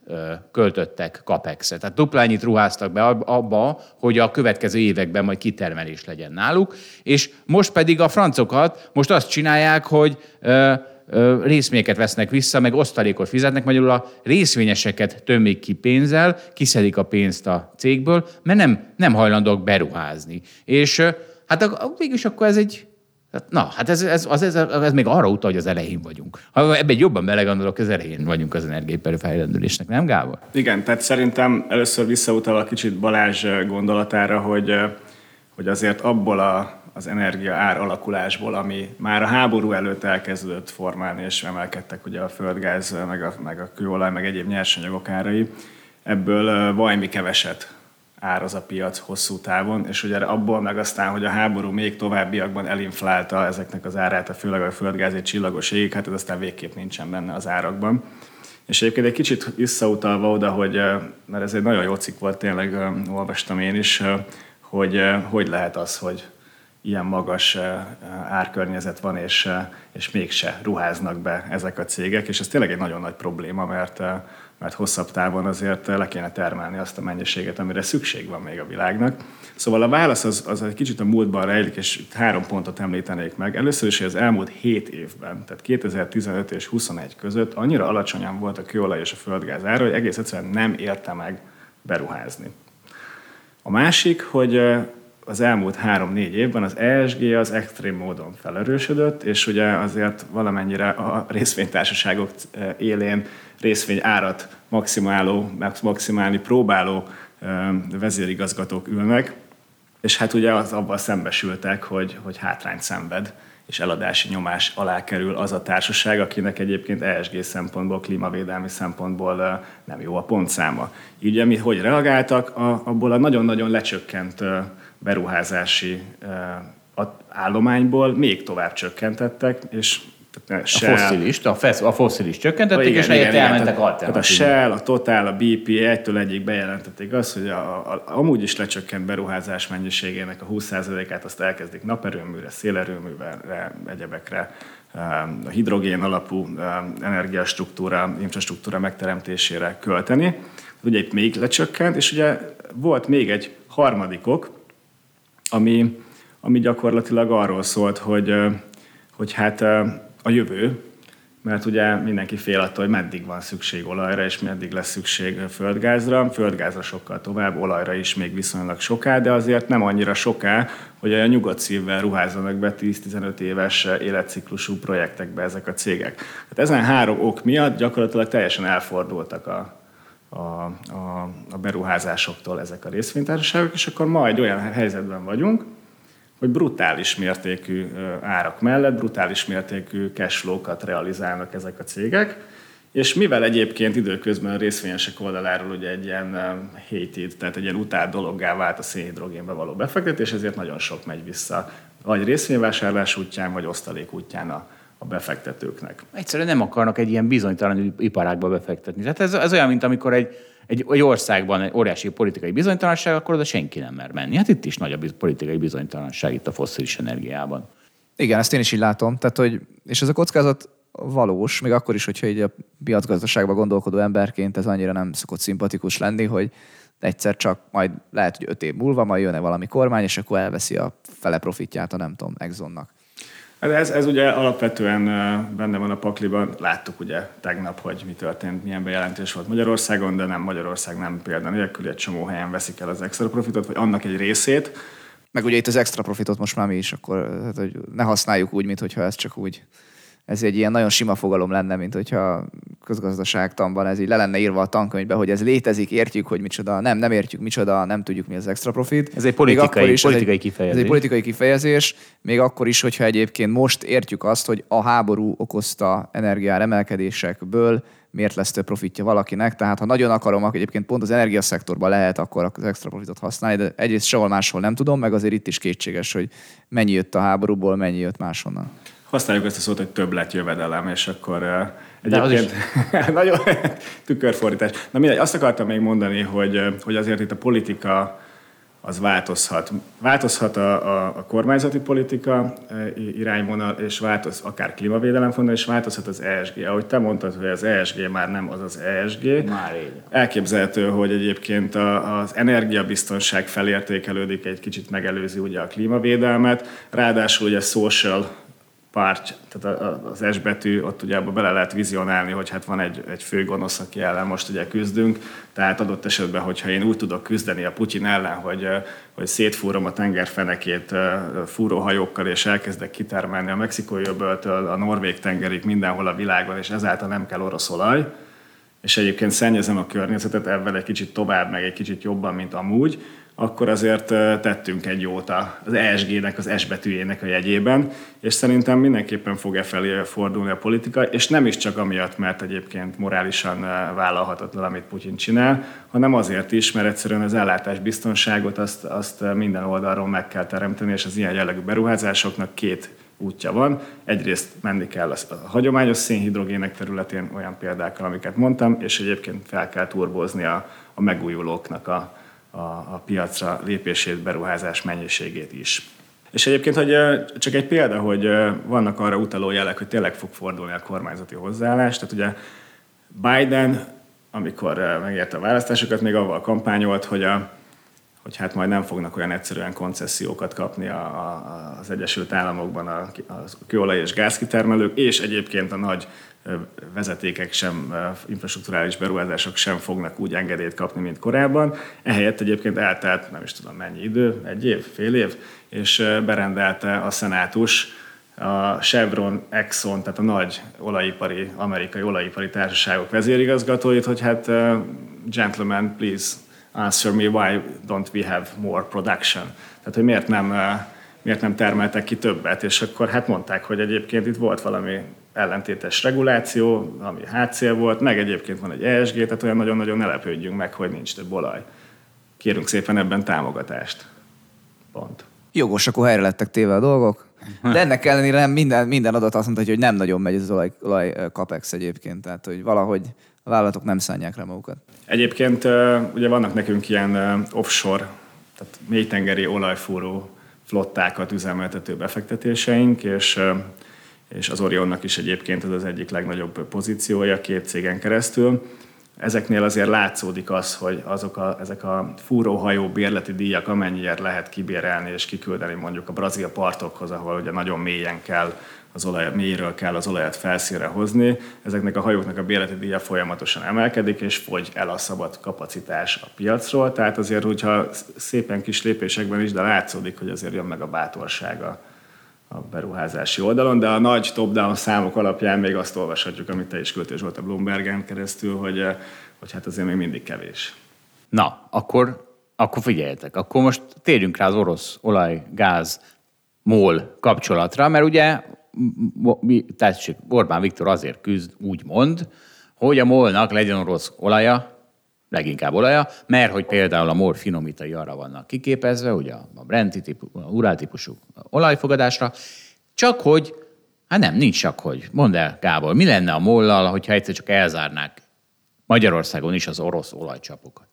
költöttek capex Tehát dupla ennyit ruháztak be abba, hogy a következő években majd kitermelés legyen náluk, és most pedig a francokat most azt csinálják, hogy részvényeket vesznek vissza, meg osztalékot fizetnek, magyarul a részvényeseket tömik ki pénzzel, kiszedik a pénzt a cégből, mert nem, nem hajlandók beruházni. És hát végülis akkor ez egy Na, hát ez, ez, az, ez, ez még arra utal, hogy az elején vagyunk. Ha ebben jobban belegondolok, az elején vagyunk az energiaipari fejlendülésnek, nem Gábor? Igen, tehát szerintem először visszautal a kicsit Balázs gondolatára, hogy, hogy azért abból a az energia ár alakulásból, ami már a háború előtt elkezdődött formálni, és emelkedtek ugye a földgáz, meg a, meg a kőolaj, meg egyéb nyersanyagok árai. Ebből valami keveset áraz a piac hosszú távon, és ugye abból meg aztán, hogy a háború még továbbiakban elinflálta ezeknek az árát, főleg a földgáz egy csillagos ég, hát ez aztán végképp nincsen benne az árakban. És egyébként egy kicsit visszautalva oda, hogy, mert ez egy nagyon jó cikk volt, tényleg olvastam én is, hogy hogy lehet az, hogy ilyen magas árkörnyezet van, és, és mégse ruháznak be ezek a cégek, és ez tényleg egy nagyon nagy probléma, mert, mert hosszabb távon azért le kéne termelni azt a mennyiséget, amire szükség van még a világnak. Szóval a válasz az, az egy kicsit a múltban rejlik, és három pontot említenék meg. Először is, hogy az elmúlt 7 évben, tehát 2015 és 21 között annyira alacsonyan volt a kőolaj és a földgáz ára, hogy egész egyszerűen nem érte meg beruházni. A másik, hogy az elmúlt három-négy évben az ESG az extrém módon felerősödött, és ugye azért valamennyire a részvénytársaságok eh, élén részvény árat maximáló, maximálni próbáló eh, vezérigazgatók ülnek, és hát ugye az abban szembesültek, hogy, hogy hátrányt szenved és eladási nyomás alá kerül az a társaság, akinek egyébként ESG szempontból, klímavédelmi szempontból nem jó a pontszáma. Így mi hogy reagáltak, abból a nagyon-nagyon lecsökkent beruházási állományból még tovább csökkentettek, és Shell, a fosszilis, a, fesz, a fosszilis csökkentették, igen, és helyette elmentek Tehát a Shell, a Total, a BP egytől egyik bejelentették azt, hogy a, a, amúgy is lecsökkent beruházás mennyiségének a 20%-át azt elkezdik naperőműre, szélerőműre, egyebekre, a hidrogén alapú energiastruktúra, infrastruktúra megteremtésére költeni. Ugye itt még lecsökkent, és ugye volt még egy harmadikok, ami, ami gyakorlatilag arról szólt, hogy, hogy hát a jövő, mert ugye mindenki fél attól, hogy meddig van szükség olajra, és meddig lesz szükség földgázra. Földgázra sokkal tovább, olajra is még viszonylag soká, de azért nem annyira soká, hogy a nyugodt szívvel ruházzanak be 10-15 éves életciklusú projektekbe ezek a cégek. Tehát ezen három ok miatt gyakorlatilag teljesen elfordultak a, a, a, a beruházásoktól ezek a részvénytársaságok, és akkor majd olyan helyzetben vagyunk, hogy brutális mértékű árak mellett brutális mértékű cashflow-kat realizálnak ezek a cégek, és mivel egyébként időközben a részvényesek oldaláról ugye egy ilyen hated, tehát egy ilyen utált dologgá vált a szénhidrogénbe való befektetés, ezért nagyon sok megy vissza, vagy részvényvásárlás útján, vagy osztalék útján a, a befektetőknek. Egyszerűen nem akarnak egy ilyen bizonytalan iparágba befektetni. Tehát ez, ez olyan, mint amikor egy, egy, egy országban egy óriási politikai bizonytalanság, akkor oda senki nem mer menni. Hát itt is nagy a politikai bizonytalanság itt a fosszilis energiában. Igen, ezt én is így látom. Tehát, hogy, és ez a kockázat valós, még akkor is, hogyha egy a piacgazdaságban gondolkodó emberként ez annyira nem szokott szimpatikus lenni, hogy egyszer csak majd lehet, hogy öt év múlva majd jön-e valami kormány, és akkor elveszi a fele profitját a nem tudom, Exxonnak. Hát ez, ez ugye alapvetően benne van a pakliban. Láttuk ugye tegnap, hogy mi történt, milyen bejelentés volt Magyarországon, de nem Magyarország nem példa nélkül, egy csomó helyen veszik el az extra profitot, vagy annak egy részét. Meg ugye itt az extra profitot most már mi is, akkor hát, hogy ne használjuk úgy, mintha ez csak úgy ez egy ilyen nagyon sima fogalom lenne, mint hogyha közgazdaságtanban ez így le lenne írva a tankönyvbe, hogy ez létezik, értjük, hogy micsoda, nem, nem értjük micsoda, nem tudjuk mi az extra profit. Ez egy politikai, is, politikai ez egy, kifejezés. Ez egy politikai kifejezés, még akkor is, hogyha egyébként most értjük azt, hogy a háború okozta energiár emelkedésekből miért lesz több profitja valakinek. Tehát ha nagyon akarom, akkor egyébként pont az energiaszektorban lehet akkor az extra profitot használni, de egyrészt sehol máshol nem tudom, meg azért itt is kétséges, hogy mennyi jött a háborúból, mennyi jött máshonnan használjuk ezt a szót, hogy többlet jövedelem, és akkor uh, egyébként *laughs* nagyon tükörfordítás. Na mindegy, azt akartam még mondani, hogy, hogy azért itt a politika az változhat. Változhat a, a, a kormányzati politika irányvonal, és változ akár klímavédelem fontos, és változhat az ESG. Ahogy te mondtad, hogy az ESG már nem az az ESG. Már így. Elképzelhető, hogy egyébként a, az energiabiztonság felértékelődik, egy kicsit megelőzi ugye a klímavédelmet, ráadásul ugye social párt, tehát az S betű, ott ugye bele lehet vizionálni, hogy hát van egy, egy fő gonosz, aki ellen most ugye küzdünk, tehát adott esetben, hogyha én úgy tudok küzdeni a Putyin ellen, hogy, hogy szétfúrom a tengerfenekét fúróhajókkal, és elkezdek kitermelni a mexikói öböltől a norvég tengerig mindenhol a világon, és ezáltal nem kell orosz olaj, és egyébként szennyezem a környezetet ebben egy kicsit tovább, meg egy kicsit jobban, mint amúgy, akkor azért tettünk egy jót az ESG-nek, az S betűjének a jegyében, és szerintem mindenképpen fog e felé fordulni a politika, és nem is csak amiatt, mert egyébként morálisan vállalhatatlan, amit Putyin csinál, hanem azért is, mert egyszerűen az ellátás biztonságot azt, azt minden oldalról meg kell teremteni, és az ilyen jellegű beruházásoknak két útja van. Egyrészt menni kell a hagyományos szénhidrogének területén olyan példákkal, amiket mondtam, és egyébként fel kell turbozni a, a megújulóknak a, a, a piacra lépését, beruházás mennyiségét is. És egyébként, hogy csak egy példa, hogy vannak arra utaló jelek, hogy tényleg fog fordulni a kormányzati hozzáállás. Tehát ugye Biden, amikor megérte a választásokat, még avval kampányolt, hogy, a, hogy hát majd nem fognak olyan egyszerűen koncesziókat kapni a, a, az Egyesült Államokban a, a kőolaj és gázkitermelők, és egyébként a nagy vezetékek sem, infrastruktúrális beruházások sem fognak úgy engedélyt kapni, mint korábban. Ehelyett egyébként eltelt, nem is tudom mennyi idő, egy év, fél év, és berendelte a szenátus a Chevron, Exxon, tehát a nagy olajipari, amerikai olajipari társaságok vezérigazgatóit, hogy hát gentlemen, please answer me why don't we have more production. Tehát, hogy miért nem uh, miért nem termeltek ki többet, és akkor hát mondták, hogy egyébként itt volt valami ellentétes reguláció, ami hátszél volt, meg egyébként van egy ESG, tehát olyan nagyon-nagyon ne lepődjünk meg, hogy nincs több olaj. Kérünk szépen ebben támogatást. Pont. Jogos, akkor helyre lettek téve a dolgok. De ennek ellenére minden, minden adat azt mondta, hogy nem nagyon megy az olaj, olaj capex egyébként, tehát hogy valahogy a vállalatok nem szánják rá magukat. Egyébként ugye vannak nekünk ilyen offshore, tehát mélytengeri olajfúró flottákat üzemeltető befektetéseink, és, és az Orionnak is egyébként ez az egyik legnagyobb pozíciója két cégen keresztül. Ezeknél azért látszódik az, hogy azok a, ezek a fúróhajó bérleti díjak amennyire lehet kibérelni és kiküldeni mondjuk a brazil partokhoz, ahol ugye nagyon mélyen kell az olaj, mélyről kell az olajat felszínre hozni. Ezeknek a hajóknak a bérleti díja folyamatosan emelkedik, és fogy el a szabad kapacitás a piacról. Tehát azért, hogyha szépen kis lépésekben is, de látszódik, hogy azért jön meg a bátorsága a beruházási oldalon, de a nagy top-down számok alapján még azt olvashatjuk, amit te is küldtél volt a Bloombergen keresztül, hogy, hogy hát azért még mindig kevés. Na, akkor, akkor figyeljetek, akkor most térjünk rá az orosz olaj, gáz, MOL kapcsolatra, mert ugye tessék, Orbán Viktor azért küzd, úgy mond, hogy a molnak legyen orosz olaja, leginkább olaja, mert hogy például a MOL finomítai arra vannak kiképezve, ugye a Brenti típus, a típusú olajfogadásra, csak hogy, hát nem, nincs csak hogy. Mondd el, Gábor, mi lenne a mollal, hogyha egyszer csak elzárnák Magyarországon is az orosz olajcsapokat?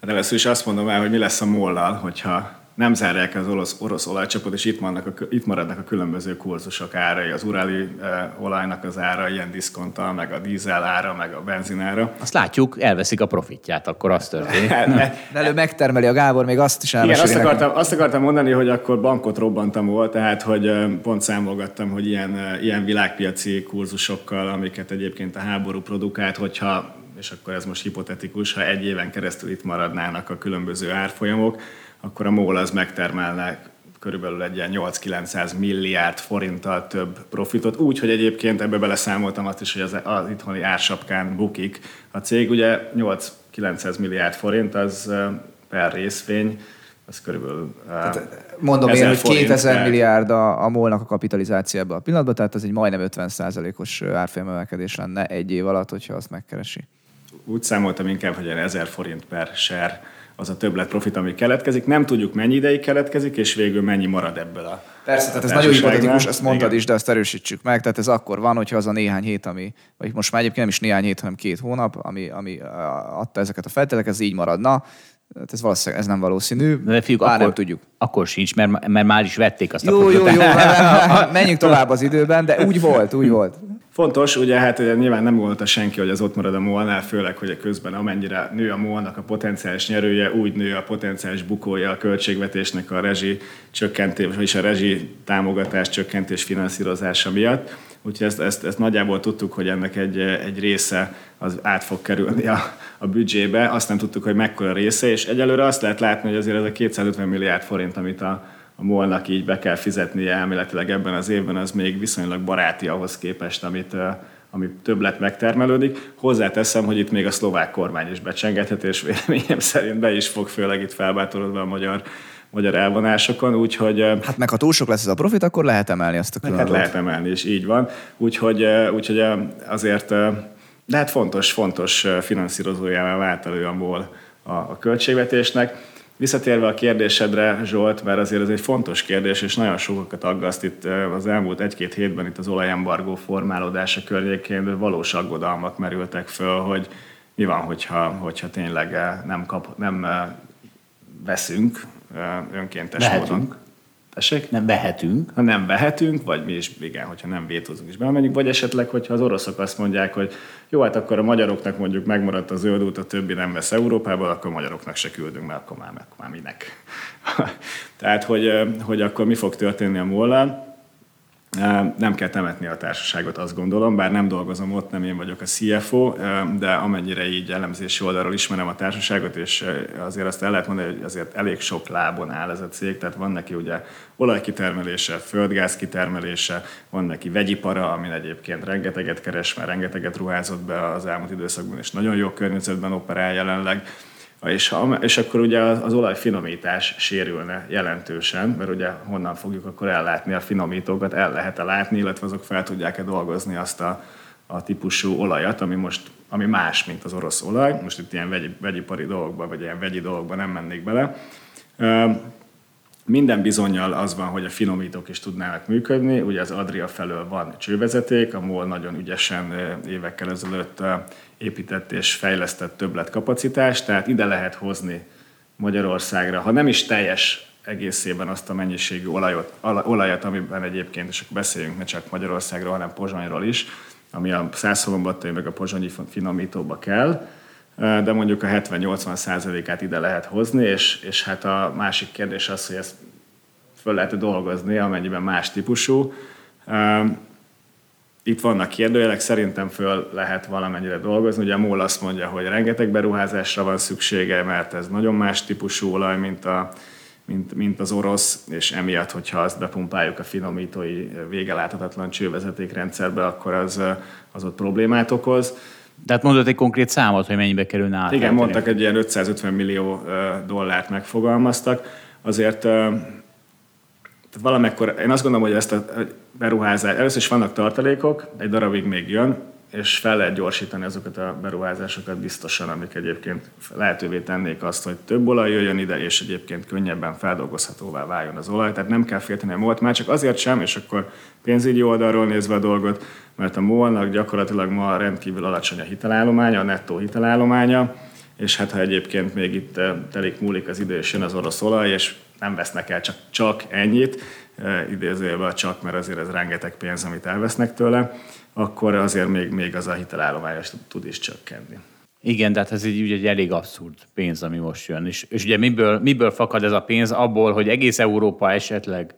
Hát először is azt mondom el, hogy mi lesz a mollal, hogyha nem zárják az orosz, orosz olajcsapot, és itt, maradnak a, itt maradnak a különböző kurzusok árai, az uráli e, olajnak az ára ilyen diszkonttal, meg a dízel ára, meg a benzinára. Azt látjuk, elveszik a profitját, akkor az történik. *laughs* De elő megtermeli a Gábor, még azt is Igen, azt akartam, azt akartam mondani, hogy akkor bankot robbantam volt, tehát hogy pont számolgattam, hogy ilyen, ilyen világpiaci kurzusokkal, amiket egyébként a háború produkált, hogyha és akkor ez most hipotetikus, ha egy éven keresztül itt maradnának a különböző árfolyamok, akkor a MOL az megtermelne körülbelül egy ilyen 8-900 milliárd forinttal több profitot, úgy, hogy egyébként ebbe beleszámoltam azt is, hogy az, az itthoni ársapkán bukik. A cég ugye 8-900 milliárd forint, az per részvény, az körülbelül tehát, Mondom én, hogy 2000 per... milliárd a, a molnak a kapitalizáció ebben a pillanatban, tehát ez egy majdnem 50 os árfolyamemelkedés lenne egy év alatt, hogyha azt megkeresi. Úgy számoltam inkább, hogy 1000 forint per share az a többlet profit, ami keletkezik. Nem tudjuk, mennyi ideig keletkezik, és végül mennyi marad ebből a Persze, tehát ez nagyon hipotetikus, ezt mondtad Igen. is, de ezt erősítsük meg. Tehát ez akkor van, hogyha az a néhány hét, ami, vagy most már egyébként nem is néhány hét, hanem két hónap, ami, ami adta ezeket a feltételeket, ez így maradna. Tehát ez valószínűleg ez nem valószínű. De fiúk, akkor, nem tudjuk. Akkor sincs, mert, mert már is vették azt jó, a Jó, jó, jó, *laughs* menjünk tovább az időben, de úgy volt, úgy volt. Fontos, ugye hát ugye nyilván nem gondolta senki, hogy az ott marad a molnál, főleg, hogy a közben amennyire nő a molnak a potenciális nyerője, úgy nő a potenciális bukója a költségvetésnek a rezsi csökkentés, vagyis a rezsi támogatás csökkentés finanszírozása miatt. Úgyhogy ezt, ezt, ezt nagyjából tudtuk, hogy ennek egy, egy része az át fog kerülni a, a büdzsébe, azt nem tudtuk, hogy mekkora része, és egyelőre azt lehet látni, hogy azért ez a 250 milliárd forint, amit a, a molnak így be kell fizetnie elméletileg ebben az évben, az még viszonylag baráti ahhoz képest, amit, ami többlet megtermelődik. Hozzáteszem, hogy itt még a szlovák kormány is becsengethet, és véleményem szerint be is fog, főleg itt felbátorodva a magyar magyar elvonásokon, úgyhogy... Hát meg ha túl sok lesz ez a profit, akkor lehet emelni azt a külön Hát lehet emelni, és így van. Úgyhogy, úgyhogy azért, de hát fontos, fontos finanszírozójává vált elő a MOL a, a költségvetésnek. Visszatérve a kérdésedre, Zsolt, mert azért ez egy fontos kérdés, és nagyon sokakat aggaszt itt az elmúlt egy-két hétben itt az olajembargó formálódása környékén, valós aggodalmak merültek föl, hogy mi van, hogyha, hogyha tényleg nem, kap, nem veszünk önkéntes Vehetünk. módon. Tessék? Nem vehetünk. Ha nem vehetünk, vagy mi is, igen, hogyha nem vétózunk is bemenjünk, vagy esetleg, hogyha az oroszok azt mondják, hogy jó, hát akkor a magyaroknak mondjuk megmaradt a zöld út, a többi nem vesz Európába, akkor a magyaroknak se küldünk, mert akkor már, akkor már minek. *laughs* Tehát, hogy, hogy akkor mi fog történni a mollal. Nem kell temetni a társaságot, azt gondolom, bár nem dolgozom ott, nem én vagyok a CFO, de amennyire így elemzési oldalról ismerem a társaságot, és azért azt el lehet mondani, hogy azért elég sok lábon áll ez a cég, tehát van neki ugye olajkitermelése, földgáz kitermelése, van neki vegyipara, amin egyébként rengeteget keres, mert rengeteget ruházott be az elmúlt időszakban, és nagyon jó környezetben operál jelenleg és, ha, és akkor ugye az olajfinomítás sérülne jelentősen, mert ugye honnan fogjuk akkor ellátni a finomítókat, el lehet-e látni, illetve azok fel tudják-e dolgozni azt a, a típusú olajat, ami most ami más, mint az orosz olaj. Most itt ilyen vegyi, vegyipari dolgokba, vagy ilyen vegyi dolgokba nem mennék bele. Minden bizonyal az van, hogy a finomítók is tudnának működni. Ugye az Adria felől van csővezeték, a MOL nagyon ügyesen évekkel ezelőtt épített és fejlesztett többletkapacitást, tehát ide lehet hozni Magyarországra, ha nem is teljes egészében azt a mennyiségű olajot, olajat, amiben egyébként, és akkor beszéljünk ne csak Magyarországról, hanem Pozsonyról is, ami a Szászolombattai meg a pozsonyi finomítóba kell, de mondjuk a 70-80 százalékát ide lehet hozni, és, és hát a másik kérdés az, hogy ezt föl lehet dolgozni, amennyiben más típusú. Itt vannak kérdőjelek, szerintem föl lehet valamennyire dolgozni. Ugye a MOL azt mondja, hogy rengeteg beruházásra van szüksége, mert ez nagyon más típusú olaj, mint, a, mint, mint az orosz, és emiatt, hogyha azt bepumpáljuk a finomítói végeláthatatlan csővezetékrendszerbe, akkor az, az ott problémát okoz. Tehát mondott egy konkrét számot, hogy mennyibe kerülne át. Igen, mondtak egy ilyen 550 millió dollárt megfogalmaztak. Azért valamekkor, én azt gondolom, hogy ezt a beruházást, először is vannak tartalékok, egy darabig még jön, és fel lehet gyorsítani azokat a beruházásokat biztosan, amik egyébként lehetővé tennék azt, hogy több olaj jöjjön ide, és egyébként könnyebben feldolgozhatóvá váljon az olaj. Tehát nem kell félteni a MOL-t, már csak azért sem, és akkor pénzügyi oldalról nézve a dolgot, mert a MOL-nak gyakorlatilag ma rendkívül alacsony a hitelállománya, a nettó hitelállománya, és hát ha egyébként még itt eh, telik múlik az idő, és jön az orosz olaj, és nem vesznek el csak, csak ennyit, idézőjelben csak, mert azért ez rengeteg pénz, amit elvesznek tőle, akkor azért még, még az a hitelállomány tud is csökkenni. Igen, tehát ez egy, egy elég abszurd pénz, ami most jön. És, és ugye miből, miből fakad ez a pénz? Abból, hogy egész Európa esetleg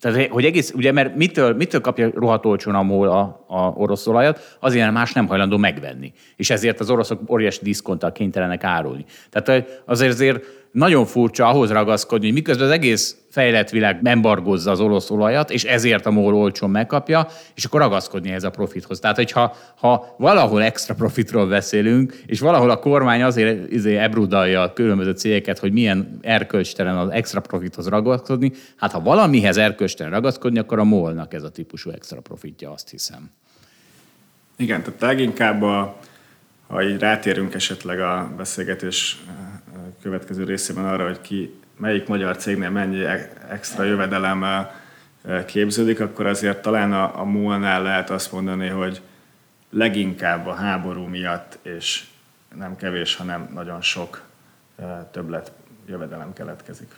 tehát, hogy egész, ugye, mert mitől, mitől kapja rohadt olcsón a MOL a, a orosz olajat? Azért, más nem hajlandó megvenni. És ezért az oroszok óriási diszkonttal kénytelenek árulni. Tehát azért, azért nagyon furcsa ahhoz ragaszkodni, miközben az egész fejlett világ embargozza az orosz olajat, és ezért a MOL olcsón megkapja, és akkor ragaszkodni ez a profithoz. Tehát, hogyha ha valahol extra profitról beszélünk, és valahol a kormány azért izé ebrudalja a különböző cégeket, hogy milyen erkölcstelen az extra profithoz ragaszkodni, hát ha valamihez erkölcstelen ragaszkodni, akkor a MOL-nak ez a típusú extra profitja, azt hiszem. Igen, tehát leginkább a, ha így rátérünk esetleg a beszélgetés következő részében arra, hogy ki, melyik magyar cégnél mennyi e- extra jövedelem képződik, akkor azért talán a, a MOL-nál lehet azt mondani, hogy leginkább a háború miatt, és nem kevés, hanem nagyon sok többlet jövedelem keletkezik.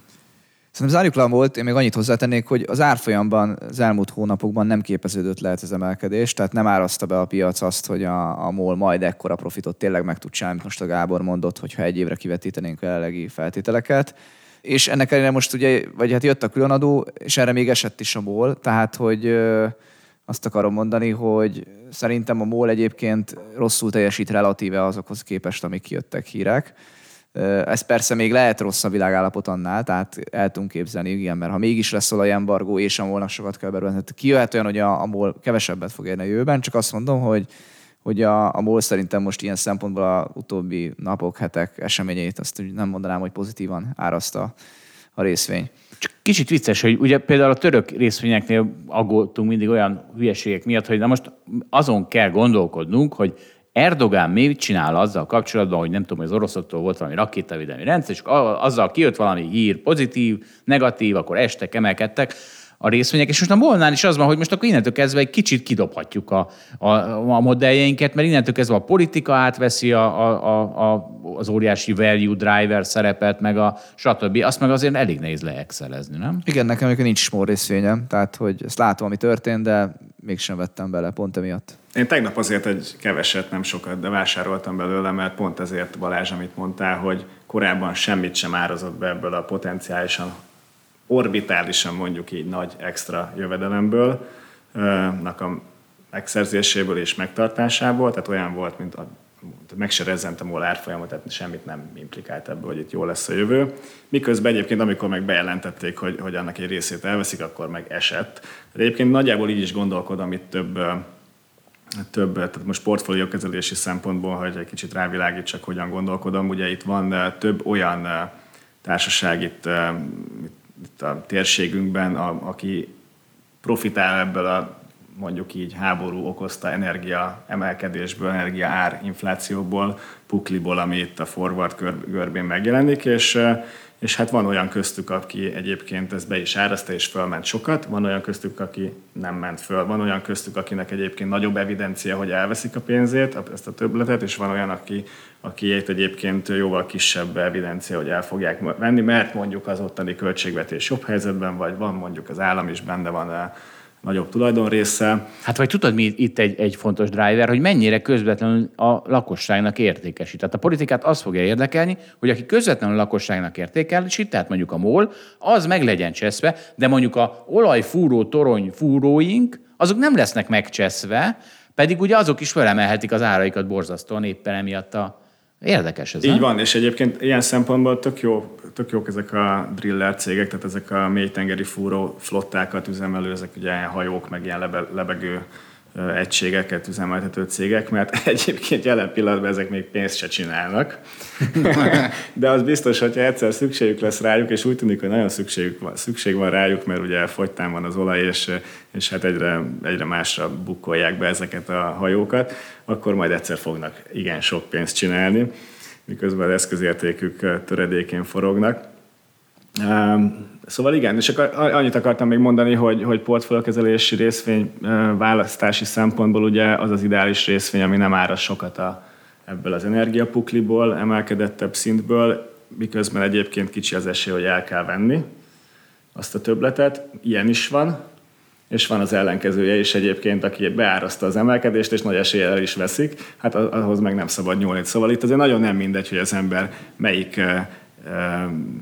Szerintem zárjuk le a volt, én még annyit hozzátennék, hogy az árfolyamban az elmúlt hónapokban nem képeződött le ez emelkedés, tehát nem árazta be a piac azt, hogy a, a MOL majd ekkora profitot tényleg meg tud csinálni, most a Gábor mondott, hogyha egy évre kivetítenénk a jelenlegi feltételeket. És ennek ellenére most ugye, vagy hát jött a különadó, és erre még esett is a MOL, tehát hogy azt akarom mondani, hogy szerintem a MOL egyébként rosszul teljesít relatíve azokhoz képest, amik kijöttek hírek ez persze még lehet rossz a világállapot annál, tehát el tudunk képzelni, igen, mert ha mégis lesz olajembargó, és a molnak sokat kell beruházni, kijöhet olyan, hogy a, a MOL kevesebbet fog érni a jövőben, csak azt mondom, hogy, hogy a, a MOL szerintem most ilyen szempontból a utóbbi napok, hetek eseményeit azt nem mondanám, hogy pozitívan áraszta a részvény. Csak kicsit vicces, hogy ugye például a török részvényeknél aggódtunk mindig olyan hülyeségek miatt, hogy na most azon kell gondolkodnunk, hogy Erdogán mit csinál azzal kapcsolatban, hogy nem tudom, hogy az oroszoktól volt valami rakétavédelmi rendszer, és azzal kijött valami hír pozitív, negatív, akkor estek, emelkedtek a részvények, és most a Molnál is az van, hogy most akkor innentől kezdve egy kicsit kidobhatjuk a, a, a modelljeinket, mert innentől kezdve a politika átveszi a, a, a, az óriási value driver szerepet, meg a stb. Azt meg azért elég nehéz leexelezni, nem? Igen, nekem nincs small részvényem, tehát hogy ezt látom, ami történt, de mégsem vettem bele pont emiatt. Én tegnap azért egy keveset, nem sokat, de vásároltam belőle, mert pont ezért Balázs, amit mondtál, hogy korábban semmit sem árazott be ebből a potenciálisan orbitálisan mondjuk így nagy extra jövedelemből, a megszerzéséből és megtartásából, tehát olyan volt, mint a meg se rezzentem a árfolyamot, tehát semmit nem implikált ebből, hogy itt jó lesz a jövő. Miközben egyébként, amikor meg bejelentették, hogy, hogy annak egy részét elveszik, akkor meg esett. De egyébként nagyjából így is gondolkodom itt több több, tehát most portfóliókezelési szempontból, hogy egy kicsit rávilágítsak, hogyan gondolkodom, ugye itt van több olyan társaság itt, itt a térségünkben, a, aki profitál ebből a mondjuk így háború okozta energia emelkedésből, energia ár inflációból, pukliból, ami itt a forward görbén megjelenik, és és hát van olyan köztük, aki egyébként ezt be is árazta, és fölment sokat, van olyan köztük, aki nem ment föl, van olyan köztük, akinek egyébként nagyobb evidencia, hogy elveszik a pénzét, ezt a többletet, és van olyan, aki, aki egyébként jóval kisebb evidencia, hogy el fogják venni, mert mondjuk az ottani költségvetés jobb helyzetben, vagy van mondjuk az állam is benne van nagyobb tulajdonrésze. Hát vagy tudod, mi itt egy, egy fontos driver, hogy mennyire közvetlenül a lakosságnak értékesít. Tehát a politikát az fogja érdekelni, hogy aki közvetlenül a lakosságnak értékesít, tehát mondjuk a MOL, az meg legyen cseszve, de mondjuk a olajfúró torony fúróink, azok nem lesznek megcseszve, pedig ugye azok is felemelhetik az áraikat borzasztóan éppen emiatt a Érdekes ez, Így nem? van, és egyébként ilyen szempontból tök, jó, tök jók ezek a driller cégek, tehát ezek a mélytengeri fúró flottákat üzemelő, ezek ugye hajók, meg ilyen lebe, lebegő egységeket üzemeltető cégek, mert *laughs* egyébként jelen pillanatban ezek még pénzt se csinálnak. *laughs* De az biztos, hogyha egyszer szükségük lesz rájuk, és úgy tűnik, hogy nagyon szükségük van, szükség van rájuk, mert ugye fogytán van az olaj, és, és hát egyre, egyre másra bukkolják be ezeket a hajókat, akkor majd egyszer fognak igen sok pénzt csinálni, miközben az eszközértékük töredékén forognak. Szóval igen, és annyit akartam még mondani, hogy, hogy portfóliókezelési részvény választási szempontból ugye az az ideális részvény, ami nem ára sokat a, ebből az energiapukliból, emelkedettebb szintből, miközben egyébként kicsi az esély, hogy el kell venni azt a töbletet. Ilyen is van, és van az ellenkezője is egyébként, aki beáraszta az emelkedést, és nagy eséllyel is veszik, hát ahhoz meg nem szabad nyúlni. Szóval itt azért nagyon nem mindegy, hogy az ember melyik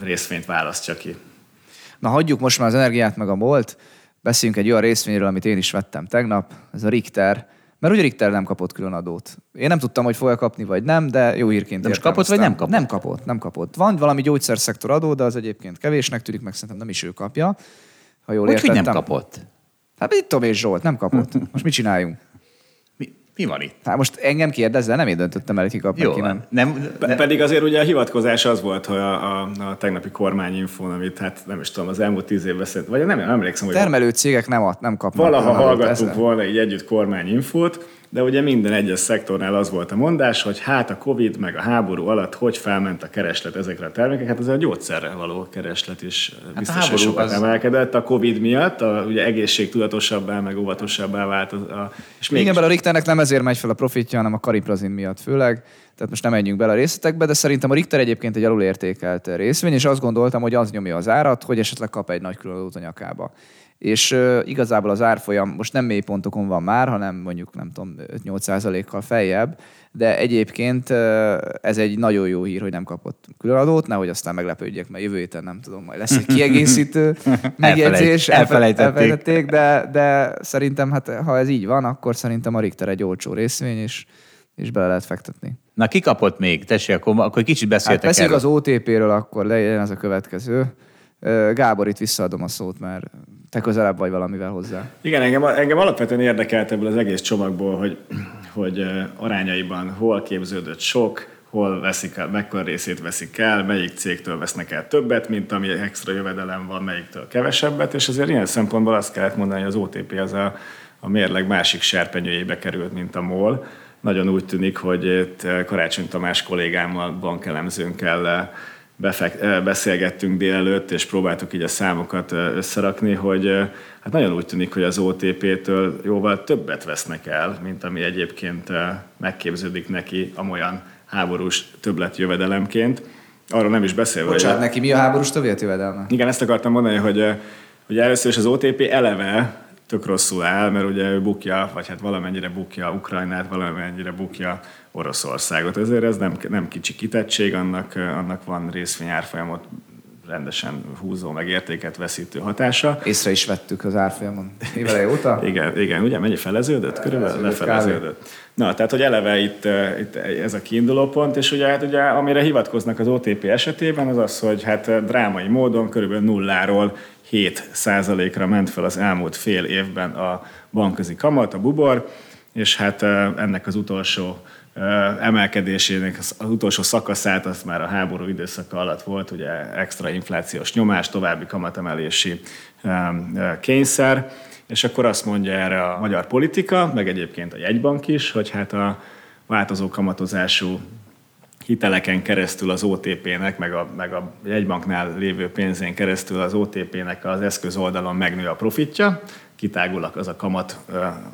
részvényt választja ki. Na hagyjuk most már az energiát meg a molt, beszéljünk egy olyan részvényről, amit én is vettem tegnap, ez a Richter, mert ugye Richter nem kapott külön adót. Én nem tudtam, hogy fogja kapni, vagy nem, de jó hírként Nem kapott, vagy nem kapott? Nem kapott, nem kapott. Van valami gyógyszerszektor adó, de az egyébként kevésnek tűnik, meg szerintem nem is ő kapja. Ha jól hogy, értettem. Hogy nem kapott? Hát mit tudom én, Zsolt, nem kapott. *laughs* Most mit csináljunk? Mi van itt? Hát most engem kérdezze, nem én döntöttem el, hogy ki Jó, ki, nem. nem ne... Pedig azért ugye a hivatkozás az volt, hogy a, a, a tegnapi kormányinfón, amit hát nem is tudom, az elmúlt tíz évben szent, vagy nem, nem emlékszem, hogy... Termelő cégek nem, ad, nem kapnak. Valaha hallgattuk volna így együtt kormányinfót, de ugye minden egyes szektornál az volt a mondás, hogy hát a Covid meg a háború alatt hogy felment a kereslet ezekre a termékekre, hát azért a gyógyszerre való kereslet is hát biztos, hogy sokat az... emelkedett a Covid miatt, a, ugye egészségtudatosabbá, meg óvatosabbá vált. A, a, és még Igen, a Richternek nem ezért megy fel a profitja, hanem a kariprazin miatt főleg. Tehát most nem menjünk bele a részletekbe, de szerintem a Richter egyébként egy alulértékelt részvény, és azt gondoltam, hogy az nyomja az árat, hogy esetleg kap egy nagy különadót a nyakába és uh, igazából az árfolyam most nem mély pontokon van már, hanem mondjuk nem tudom 5-8 kal feljebb, de egyébként uh, ez egy nagyon jó hír, hogy nem kapott különadót, nehogy aztán meglepődjek, mert jövő héten nem tudom, majd lesz egy *laughs* kiegészítő megjegyzés, elfelejtették, elfelejtették de, de szerintem hát ha ez így van, akkor szerintem a Richter egy olcsó részvény, és és bele lehet fektetni. Na, ki kapott még? Tessék, akkor, akkor kicsit beszéltek hát az OTP-ről, akkor legyen ez a következő. Gábor, itt visszaadom a szót, mert te közelebb vagy valamivel hozzá. Igen, engem, engem alapvetően érdekelt ebből az egész csomagból, hogy, hogy arányaiban hol képződött sok, hol veszik el, mekkora részét veszik el, melyik cégtől vesznek el többet, mint ami extra jövedelem van, melyiktől kevesebbet, és azért ilyen szempontból azt kellett mondani, hogy az OTP az a, a mérleg másik serpenyőjébe került, mint a MOL. Nagyon úgy tűnik, hogy itt Karácsony Tamás kollégámmal, bankelemzőnkkel befek, beszélgettünk délelőtt, és próbáltuk így a számokat összerakni, hogy hát nagyon úgy tűnik, hogy az OTP-től jóval többet vesznek el, mint ami egyébként megképződik neki amolyan háborús többletjövedelemként. Arról nem is beszélve. Bocsánat, hogy... neki mi a háborús többletjövedelme? Igen, ezt akartam mondani, hogy, hogy először is az OTP eleve tök rosszul áll, mert ugye ő bukja, vagy hát valamennyire bukja Ukrajnát, valamennyire bukja Oroszországot. Ezért ez nem, nem kicsi kitettség, annak, annak van részvényárfolyamot rendesen húzó, meg értéket veszítő hatása. Észre is vettük az árfolyamon évele óta? *laughs* igen, igen, ugye mennyi feleződött? Körülbelül lefeleződött. Na, tehát, hogy eleve itt, itt ez a kiinduló pont, és ugye, hát ugye amire hivatkoznak az OTP esetében, az az, hogy hát drámai módon körülbelül nulláról 7 ra ment fel az elmúlt fél évben a bankközi kamat, a bubor, és hát ennek az utolsó emelkedésének az utolsó szakaszát, az már a háború időszaka alatt volt, ugye extra inflációs nyomás, további kamatemelési kényszer, és akkor azt mondja erre a magyar politika, meg egyébként a jegybank is, hogy hát a változó kamatozású hiteleken keresztül az OTP-nek, meg a, meg a jegybanknál lévő pénzén keresztül az OTP-nek az eszköz oldalon megnő a profitja, kitágul az a kamat,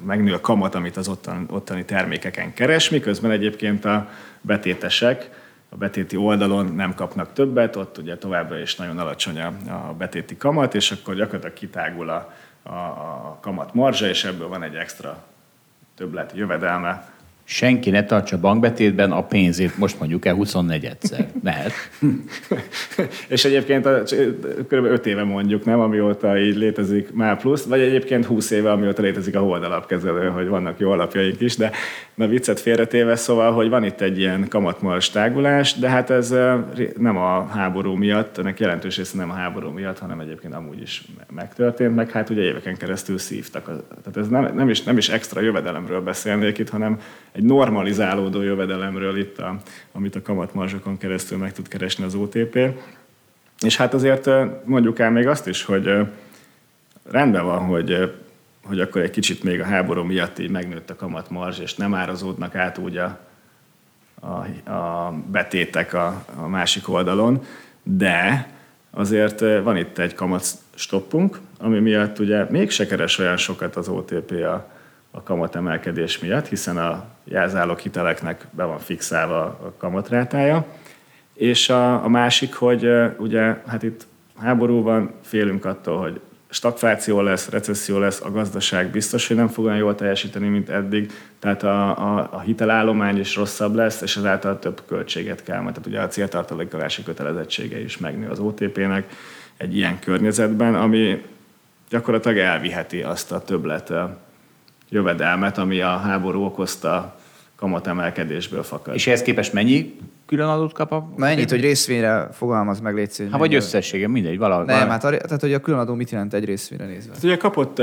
megnő a kamat, amit az ottani, ottani termékeken keres, miközben egyébként a betétesek a betéti oldalon nem kapnak többet, ott ugye továbbra is nagyon alacsony a, a betéti kamat, és akkor gyakorlatilag kitágul a, a, a kamat marzsa, és ebből van egy extra többlet jövedelme senki ne tartsa bankbetétben a pénzét, most mondjuk el 24-szer. Lehet. *laughs* és egyébként a, kb. 5 éve mondjuk, nem, amióta így létezik már plusz, vagy egyébként 20 éve, amióta létezik a holdalapkezelő, hogy vannak jó alapjaink is, de na viccet félretéve, szóval, hogy van itt egy ilyen kamatmaras tágulás, de hát ez nem a háború miatt, ennek jelentős része nem a háború miatt, hanem egyébként amúgy is megtörtént, meg hát ugye éveken keresztül szívtak. Tehát ez nem, nem, is, nem is extra jövedelemről beszélnék itt, hanem egy normalizálódó jövedelemről itt, a, amit a kamatmarzsokon keresztül meg tud keresni az OTP. És hát azért mondjuk el még azt is, hogy rendben van, hogy, hogy akkor egy kicsit még a háború miatt így megnőtt a kamatmarzs, és nem árazódnak át úgy a, a, a betétek a, a másik oldalon, de azért van itt egy kamat stoppunk, ami miatt ugye mégse keres olyan sokat az OTP a, a kamatemelkedés miatt, hiszen a jelzálók hiteleknek be van fixálva a kamatrátája. És a, a másik, hogy ugye hát itt háború van, félünk attól, hogy stagfláció lesz, recesszió lesz, a gazdaság biztos, hogy nem fog olyan jól teljesíteni, mint eddig, tehát a, a, a hitelállomány is rosszabb lesz, és ezáltal több költséget kell, mert tehát ugye a céltartalékolási kötelezettsége is megnő az OTP-nek egy ilyen környezetben, ami gyakorlatilag elviheti azt a többlet jövedelmet, ami a háború okozta kamatemelkedésből fakad. És ehhez képest mennyi külön adót kap a... Na ennyit, hogy részvényre fogalmaz meg légy Hát vagy összessége, mindegy, valahol. Nem, hát tehát, hogy a különadó mit jelent egy részvényre nézve? Hát ugye kapott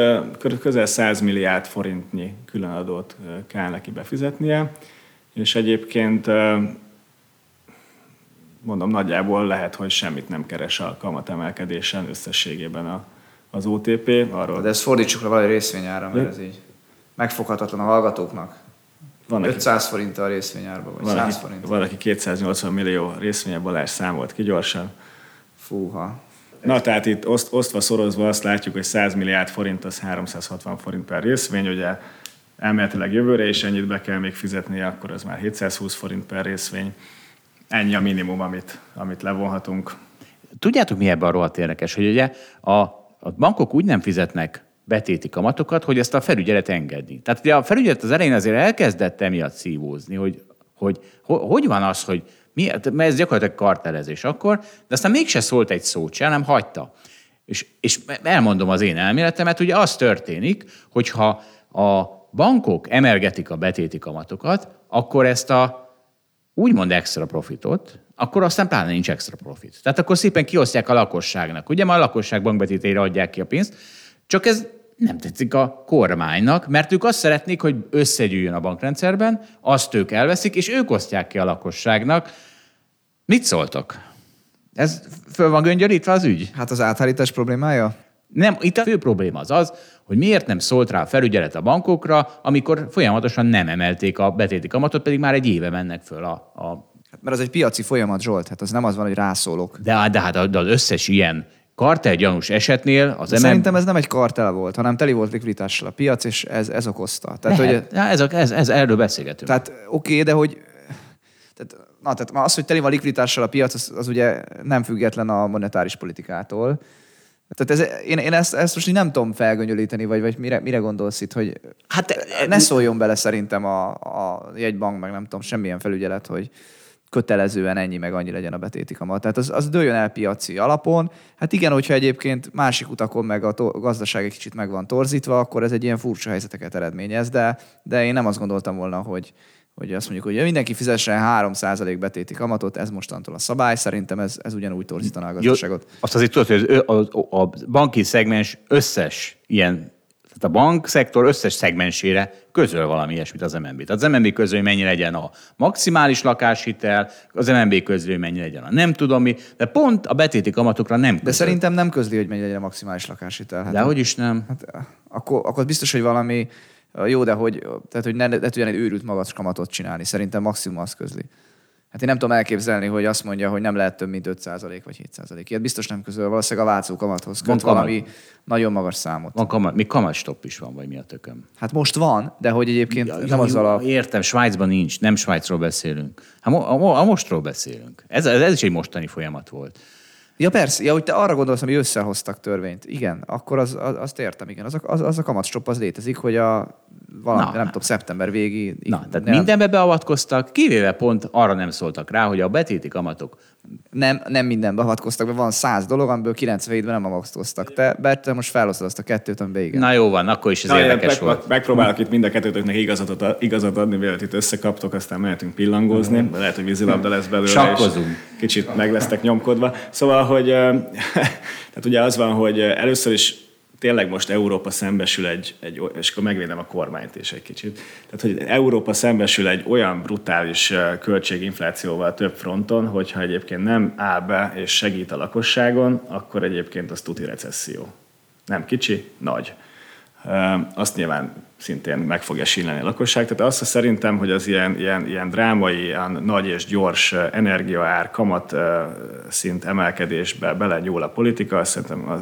közel 100 milliárd forintnyi különadót kell neki befizetnie, és egyébként mondom, nagyjából lehet, hogy semmit nem keres a kamatemelkedésen összességében a, az OTP. Arról... De ezt fordítsuk le valahogy részvényára, mert ez így megfoghatatlan a hallgatóknak. Van 500 forint a részvényárba, vagy valaki, 100 forint. Valaki 280 millió részvénye Balázs számolt ki gyorsan. Fúha. Na, tehát itt oszt, osztva, szorozva azt látjuk, hogy 100 milliárd forint az 360 forint per részvény, ugye elméletileg jövőre is ennyit be kell még fizetni, akkor az már 720 forint per részvény. Ennyi a minimum, amit, amit levonhatunk. Tudjátok, mi ebben a rohadt érdekes, hogy ugye a, a bankok úgy nem fizetnek betéti kamatokat, hogy ezt a felügyelet engedni. Tehát ugye a felügyelet az elején azért elkezdett emiatt szívózni, hogy hogy, hogy van az, hogy mi, mert ez gyakorlatilag kartelezés akkor, de aztán mégse szólt egy szót se, hanem hagyta. És, és elmondom az én elméletemet, ugye az történik, hogyha a bankok emelgetik a betéti kamatokat, akkor ezt a úgymond extra profitot, akkor aztán pláne nincs extra profit. Tehát akkor szépen kiosztják a lakosságnak. Ugye már a lakosság bankbetétére adják ki a pénzt, csak ez nem tetszik a kormánynak, mert ők azt szeretnék, hogy összegyűjjön a bankrendszerben, azt ők elveszik, és ők osztják ki a lakosságnak. Mit szóltok? Ez föl van göngyörítve az ügy? Hát az áthárítás problémája? Nem, itt a fő probléma az az, hogy miért nem szólt rá a felügyelet a bankokra, amikor folyamatosan nem emelték a betéti kamatot, pedig már egy éve mennek föl a, a Hát mert az egy piaci folyamat, Zsolt, hát az nem az van, hogy rászólok. De, de hát az összes ilyen kartel gyanús esetnél az MM... Szerintem ez nem egy kartel volt, hanem teli volt likviditással a piac, és ez, ez okozta. Tehát, Lehet. hogy... Ja, ez, ez, ez, erről beszélgetünk. Tehát oké, okay, de hogy tehát, na, tehát az, hogy teli van likviditással a piac, az, az ugye nem független a monetáris politikától. Tehát ez, én, én ezt, ezt most így nem tudom felgöngyölíteni, vagy, vagy mire, mire gondolsz itt, hogy hát, ne szóljon bele szerintem a, a jegybank, meg nem tudom, semmilyen felügyelet, hogy, kötelezően ennyi meg annyi legyen a betéti kamat. Tehát az, az dőljön el piaci alapon. Hát igen, hogyha egyébként másik utakon meg a, to- a gazdaság egy kicsit meg van torzítva, akkor ez egy ilyen furcsa helyzeteket eredményez, de, de én nem azt gondoltam volna, hogy, hogy azt mondjuk, hogy mindenki fizessen 3% betéti kamatot, ez mostantól a szabály, szerintem ez, ez ugyanúgy torzítaná a gazdaságot. Jó, azt azért tudod, hogy a, a, a banki szegmens összes ilyen a bankszektor összes szegmensére közöl valami ilyesmit az MNB. Tehát az MNB közül, hogy mennyi legyen a maximális lakáshitel, az MNB közül, hogy mennyi legyen a nem tudom mi, de pont a betéti kamatokra nem közöl. De szerintem nem közli, hogy mennyi legyen a maximális lakáshitel. Hát de hogy is nem? Hát, akkor, akkor biztos, hogy valami jó, de hogy, tehát, hogy ne, ne egy őrült magas kamatot csinálni. Szerintem maximum az közli. Hát én nem tudom elképzelni, hogy azt mondja, hogy nem lehet több, mint 5% vagy 7%. Ilyet biztos nem közül, valószínűleg a váltó kamathoz köt van valami kamat. nagyon magas számot. Van kamat, még kamatstopp is van, vagy mi a tököm? Hát most van, de hogy egyébként ja, nem az a... Értem, Svájcban nincs, nem Svájcról beszélünk. Hát mo- a, a mostról beszélünk. Ez, ez, ez is egy mostani folyamat volt. Ja persze, ja, hogy te arra gondolsz, hogy összehoztak törvényt. Igen, akkor az, az, azt értem, igen. Az, az, az a kamatstopp az létezik, hogy a valami, Na, nem tudom, szeptember végi. Na, tehát nem. mindenbe beavatkoztak, kivéve pont arra nem szóltak rá, hogy a betéti kamatok nem, nem minden beavatkoztak, mert van száz dolog, amiből 97-ben nem avatkoztak. Te, te most felosztod azt a kettőt, amiben igen. Na jó van, akkor is ez Na, érdekes meg, volt. Megpróbálok itt mind a kettőtöknek igazat, igazat adni, mielőtt itt összekaptok, aztán mehetünk pillangózni. Mm. Lehet, hogy vízilabda lesz belőle. Sakkozunk. Kicsit meg lesztek nyomkodva. Szóval, hogy *laughs* tehát ugye az van, hogy először is tényleg most Európa szembesül egy, egy, és akkor megvédem a kormányt is egy kicsit, tehát hogy Európa szembesül egy olyan brutális költséginflációval több fronton, hogyha egyébként nem áll be és segít a lakosságon, akkor egyébként az tuti recesszió. Nem kicsi, nagy. Azt nyilván szintén meg fogja síleni a lakosság. Tehát azt szerintem, hogy az ilyen, ilyen, ilyen drámai, ilyen nagy és gyors energiaár, kamat szint emelkedésbe belenyúl a politika, azt szerintem az,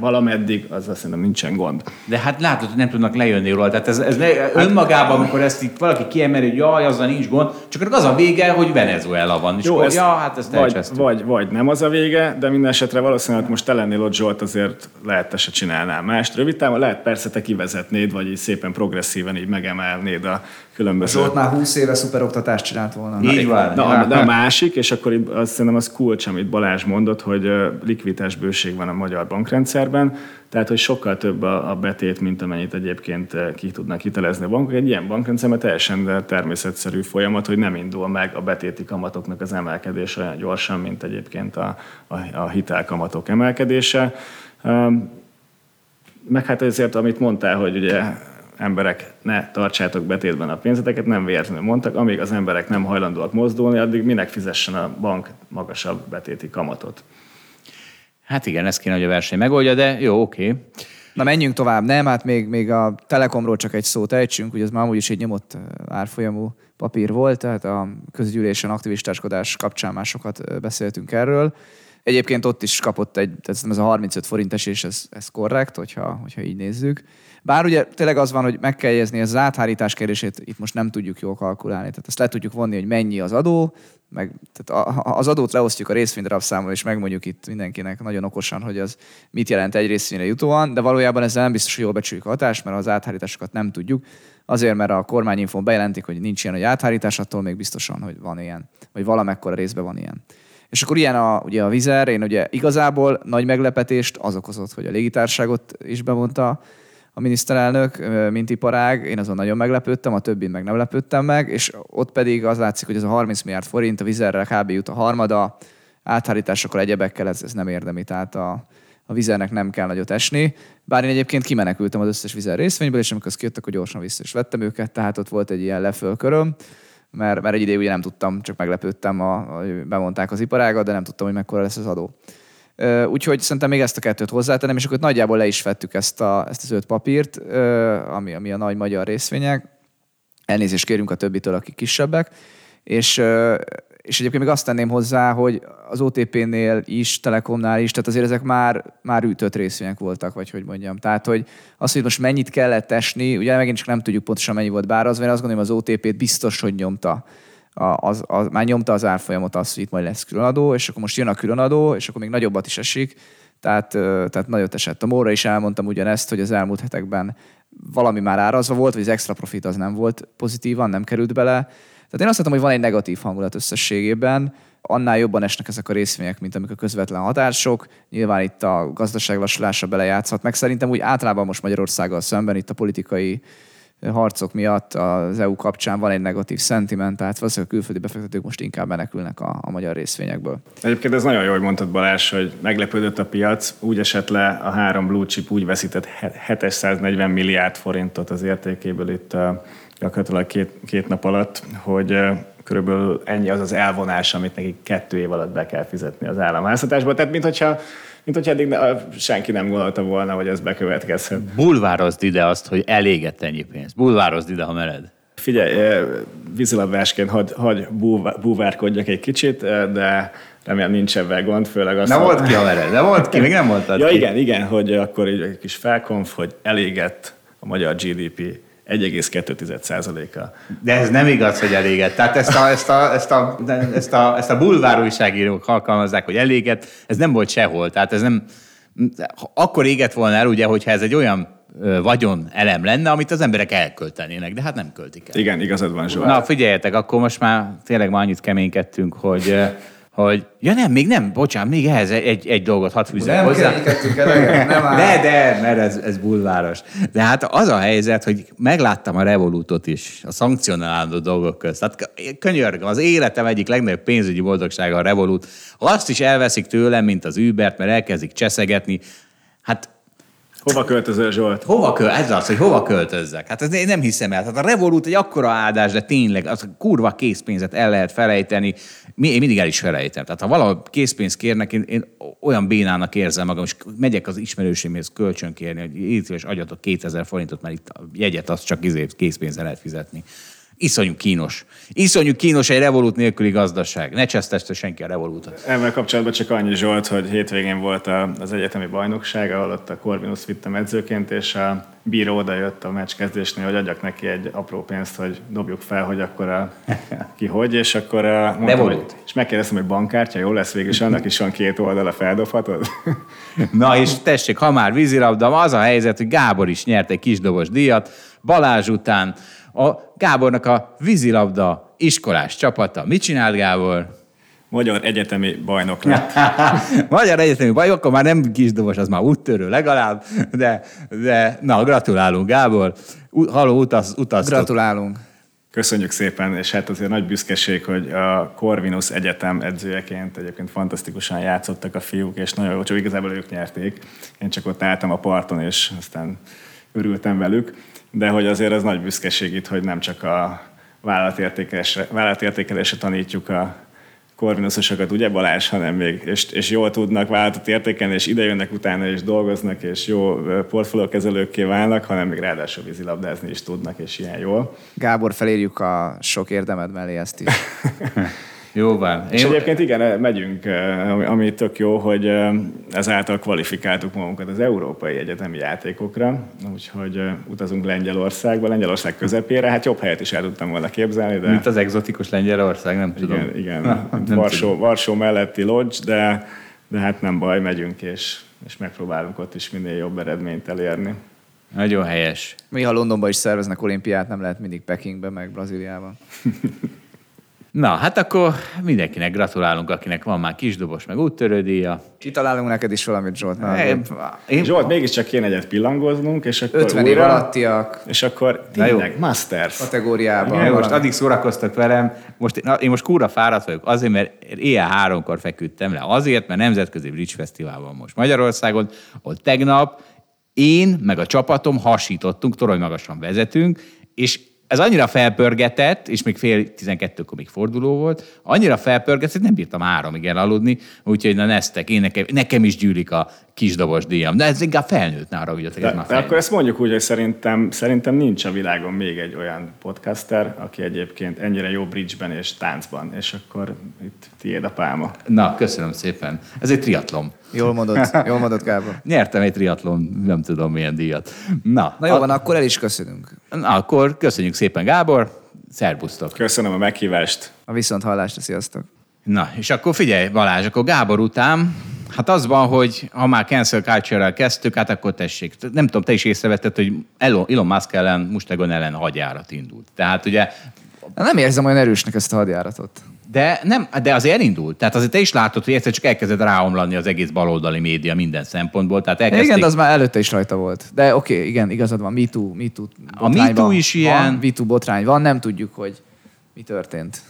valameddig az azt szerintem nincsen gond. De hát látod, hogy nem tudnak lejönni róla. Tehát ez, ez hát- önmagában, amikor ezt itt valaki kiemeli, hogy jaj, azzal nincs gond, csak az a vége, hogy Venezuela van. És Jó, akkor, ez, ja, hát ezt vagy, vagy, vagy, nem az a vége, de minden esetre valószínűleg most te lennél ott Zsolt, azért lehet te se csinálnál mást. Rövid távon lehet persze te kivezetnéd, vagy így szépen progresszíven így megemelnéd a különböző... Zsolt már 20 éve szuperoktatást csinált volna. Így van. Na, de a másik, és akkor azt szerintem az kulcs, amit Balázs mondott, hogy likviditás bőség van a magyar bankrendszerben, tehát hogy sokkal több a, a betét, mint amennyit egyébként ki tudnak hitelezni a bankok. Egy ilyen bankrendszerben teljesen természetszerű folyamat, hogy nem indul meg a betéti kamatoknak az emelkedése olyan gyorsan, mint egyébként a, a, a hitelkamatok emelkedése. Meg hát ezért, amit mondtál, hogy ugye emberek ne tartsátok betétben a pénzeteket, nem véletlenül mondtak, amíg az emberek nem hajlandóak mozdulni, addig minek fizessen a bank magasabb betéti kamatot. Hát igen, ezt kéne, hogy a verseny megoldja, de jó, oké. Okay. Na menjünk tovább, nem? Hát még, még a Telekomról csak egy szót ejtsünk, ugye ez már amúgy is egy nyomott árfolyamú papír volt, tehát a közgyűlésen aktivistáskodás kapcsán már sokat beszéltünk erről. Egyébként ott is kapott egy, tehát ez a 35 forintes, és ez, ez korrekt, hogyha, hogyha így nézzük. Bár ugye tényleg az van, hogy meg kell jegyezni, az áthárítás kérdését itt most nem tudjuk jól kalkulálni. Tehát azt le tudjuk vonni, hogy mennyi az adó, meg tehát az adót leosztjuk a részvénydarabszámmal, és megmondjuk itt mindenkinek nagyon okosan, hogy az mit jelent egy részvényre jutóan, de valójában ezzel nem biztos, hogy jól becsüljük a hatást, mert az áthárításokat nem tudjuk. Azért, mert a kormányinfon bejelentik, hogy nincs ilyen, hogy áthárítás, attól még biztosan, hogy van ilyen, vagy valamekkora részben van ilyen. És akkor ilyen a, ugye a vizer, én ugye igazából nagy meglepetést az okozott, hogy a légitárságot is bevonta a miniszterelnök, mint iparág. Én azon nagyon meglepődtem, a többin meg nem lepődtem meg, és ott pedig az látszik, hogy ez a 30 milliárd forint a vizerrel kb. jut a harmada, áthárításokkal, egyebekkel ez, ez nem érdemi, tehát a, a vizernek nem kell nagyot esni. Bár én egyébként kimenekültem az összes vizer részvényből, és amikor azt kijöttek, hogy gyorsan vissza is vettem őket, tehát ott volt egy ilyen lefölköröm mert, mert egy ideig ugye nem tudtam, csak meglepődtem, a, a, bemondták az iparágat, de nem tudtam, hogy mekkora lesz az adó. Úgyhogy szerintem még ezt a kettőt hozzátenem, és akkor nagyjából le is vettük ezt, a, ezt az öt papírt, ami, ami a nagy magyar részvények. Elnézést kérünk a többitől, akik kisebbek. És és egyébként még azt tenném hozzá, hogy az OTP-nél is, Telekomnál is, tehát azért ezek már, már ütött részvények voltak, vagy hogy mondjam. Tehát, hogy az, hogy most mennyit kellett esni, ugye megint csak nem tudjuk pontosan mennyi volt bár az, mert azt gondolom, az OTP-t biztos, hogy nyomta. Az, az, már nyomta az árfolyamot azt, hogy itt majd lesz különadó, és akkor most jön a különadó, és akkor még nagyobbat is esik. Tehát, tehát nagyot esett. A Móra is elmondtam ugyanezt, hogy az elmúlt hetekben valami már árazva volt, vagy az extra profit az nem volt pozitívan, nem került bele tehát én azt mondom, hogy van egy negatív hangulat összességében, annál jobban esnek ezek a részvények, mint amik a közvetlen hatások. Nyilván itt a gazdaság lassulása belejátszhat, meg szerintem úgy általában most Magyarországgal szemben itt a politikai harcok miatt az EU kapcsán van egy negatív szentiment, tehát valószínűleg a külföldi befektetők most inkább menekülnek a, a magyar részvényekből. Egyébként ez nagyon jó, hogy mondtad Balázs, hogy meglepődött a piac, úgy esett le a három blue chip, úgy veszített 740 milliárd forintot az értékéből itt gyakorlatilag két, két nap alatt, hogy körülbelül ennyi az az elvonás, amit nekik kettő év alatt be kell fizetni az államháztatásba. Tehát, mintha mint hogy eddig ne, senki nem gondolta volna, hogy ez bekövetkezhet. Bulvározd ide azt, hogy elégett ennyi pénz. Bulvározd ide, ha mered. Figyelj, vízilabdásként hagy, hagy búvárkodjak egy kicsit, de remélem nincs ebben gond, főleg azt... Nem volt ki, ha mered, de volt ki, még nem *laughs* mondtad Ja ki. igen, igen, hogy akkor egy kis felkonf, hogy elégett a magyar GDP 1,2%-a. De ez nem igaz, hogy eléget. Tehát ezt a, ezt a, ezt a, ezt a, ezt a bulvár újságírók alkalmazzák, hogy eléget, ez nem volt sehol. Tehát ez nem, akkor égett volna el, ugye, hogyha ez egy olyan vagyon elem lenne, amit az emberek elköltenének, de hát nem költik el. Igen, igazad van, Zsolt. Na, figyeljetek, akkor most már tényleg már annyit keménykedtünk, hogy hogy ja nem, még nem, bocsánat, még ehhez egy, egy dolgot hadd fűzzek hozzá. eleget, nem áll. De, de, mert ez, ez bulváros. De hát az a helyzet, hogy megláttam a Revolutot is, a szankcionálandó dolgok közt. Tehát könyörgöm, az életem egyik legnagyobb pénzügyi boldogsága a Revolut. Azt is elveszik tőlem, mint az Ubert, mert elkezdik cseszegetni. Hát Hova költözöl, Zsolt? Hova köl, ez az, hogy hova költözzek? Hát ez én nem hiszem el. Hát a Revolut egy akkora áldás, de tényleg az a kurva készpénzet el lehet felejteni. Mi, én mindig el is felejtem. Tehát ha valahol készpénzt kérnek, én, én olyan bénának érzem magam, és megyek az ismerősémhez kölcsön kérni, hogy itt és adjatok 2000 forintot, mert itt a jegyet azt csak készpénzzel lehet fizetni. Iszonyú kínos. Iszonyú kínos egy revolút nélküli gazdaság. Ne cseszteste senki a revolútot. Ezzel kapcsolatban csak annyi Zsolt, hogy hétvégén volt az egyetemi bajnokság, ahol ott a Corvinus vittem edzőként, és a bíró oda jött a meccs kezdésnél, hogy adjak neki egy apró pénzt, hogy dobjuk fel, hogy akkor a, *laughs* ki hogy, és akkor a, mondtam, hogy, és megkérdeztem, hogy bankkártya jó lesz végül, és annak is van két oldala, feldobhatod? *laughs* Na és tessék, ha már vízilabda, az a helyzet, hogy Gábor is nyert egy kisdobos díjat, Balázs után a Gábornak a vízilabda iskolás csapata. Mit csinált Gábor? Magyar egyetemi bajnok lett. *laughs* Magyar egyetemi bajnok, akkor már nem kisdobos, az már úttörő legalább, de, de na, gratulálunk Gábor. Haló, utaz, utaztok. Gratulálunk. Köszönjük szépen, és hát azért nagy büszkeség, hogy a Corvinus Egyetem edzőjeként egyébként fantasztikusan játszottak a fiúk, és nagyon jó, csak igazából ők nyerték. Én csak ott álltam a parton, és aztán örültem velük de hogy azért az nagy büszkeség itt, hogy nem csak a vállalatértékelésre, vállalatértékelésre tanítjuk a korvinuszosokat, ugye Balázs, hanem még, és, és jól tudnak vállalatot értékelni, és idejönnek utána, és dolgoznak, és jó portfóliókezelőkké válnak, hanem még ráadásul vízilabdázni is tudnak, és ilyen jól. Gábor, felírjuk a sok érdemed mellé ezt is. *laughs* Jó van. Én... És egyébként igen, megyünk, eh, ami tök jó, hogy eh, ezáltal kvalifikáltuk magunkat az európai egyetemi játékokra, úgyhogy eh, utazunk Lengyelországba, Lengyelország közepére, hát jobb helyet is el tudtam volna képzelni, de... Mint az egzotikus Lengyelország, nem tudom. Igen, igen. Na, nem Varsó, tudom. Varsó melletti Lodge, de, de hát nem baj, megyünk, és, és megpróbálunk ott is minél jobb eredményt elérni. Nagyon helyes. Mi, ha Londonban is szerveznek olimpiát, nem lehet mindig Pekingben, meg Brazíliában. *laughs* Na, hát akkor mindenkinek gratulálunk, akinek van már kisdobos, meg úttörődíja. Kitalálunk neked is valamit, Zsolt. Én, én... Zsolt, mégiscsak kéne egyet pillangoznunk, és akkor 50 újra, év alattiak. És akkor tényleg, Masters. Kategóriában. Ja, most addig szórakoztak velem, most, na, én most kúra fáradt vagyok, azért, mert éjjel háromkor feküdtem le. Azért, mert Nemzetközi Bridge Fesztivál van most Magyarországon, ott tegnap én, meg a csapatom hasítottunk, torony magasan vezetünk, és ez annyira felpörgetett, és még fél tizenkettőkor még forduló volt, annyira felpörgetett, hogy nem bírtam háromig elaludni, úgyhogy na neztek, én nekem, nekem is gyűlik a kisdobos díjam. De ez inkább felnőtt, arra de, ez már de akkor ezt mondjuk úgy, hogy szerintem, szerintem nincs a világon még egy olyan podcaster, aki egyébként ennyire jó bridgeben és táncban, és akkor itt tiéd a pálma. Na, köszönöm szépen. Ez egy triatlon. Jól mondod, *laughs* jól mondod, Gábor. Nyertem egy triatlon, nem tudom milyen díjat. Na, Na jó a... van, akkor el is köszönünk. Na, akkor köszönjük szépen, Gábor. Szerbusztok. Köszönöm a meghívást. A viszont hallásra, sziasztok. Na, és akkor figyelj, Balázs, akkor Gábor után, hát az van, hogy ha már cancel culture kezdtük, hát akkor tessék. Nem tudom, te is észrevetted, hogy Elon Musk ellen, Mustegon ellen hadjárat indult. Tehát ugye... Nem érzem olyan erősnek ezt a hadjáratot. De, nem, de azért elindult. Tehát azért te is látod, hogy egyszer csak elkezdett ráomlani az egész baloldali média minden szempontból. Tehát elkezdték... Igen, de az már előtte is rajta volt. De oké, okay, igen, igazad van, MeToo, MeToo A MeToo is van, ilyen. MeToo botrány van, nem tudjuk, hogy mi történt.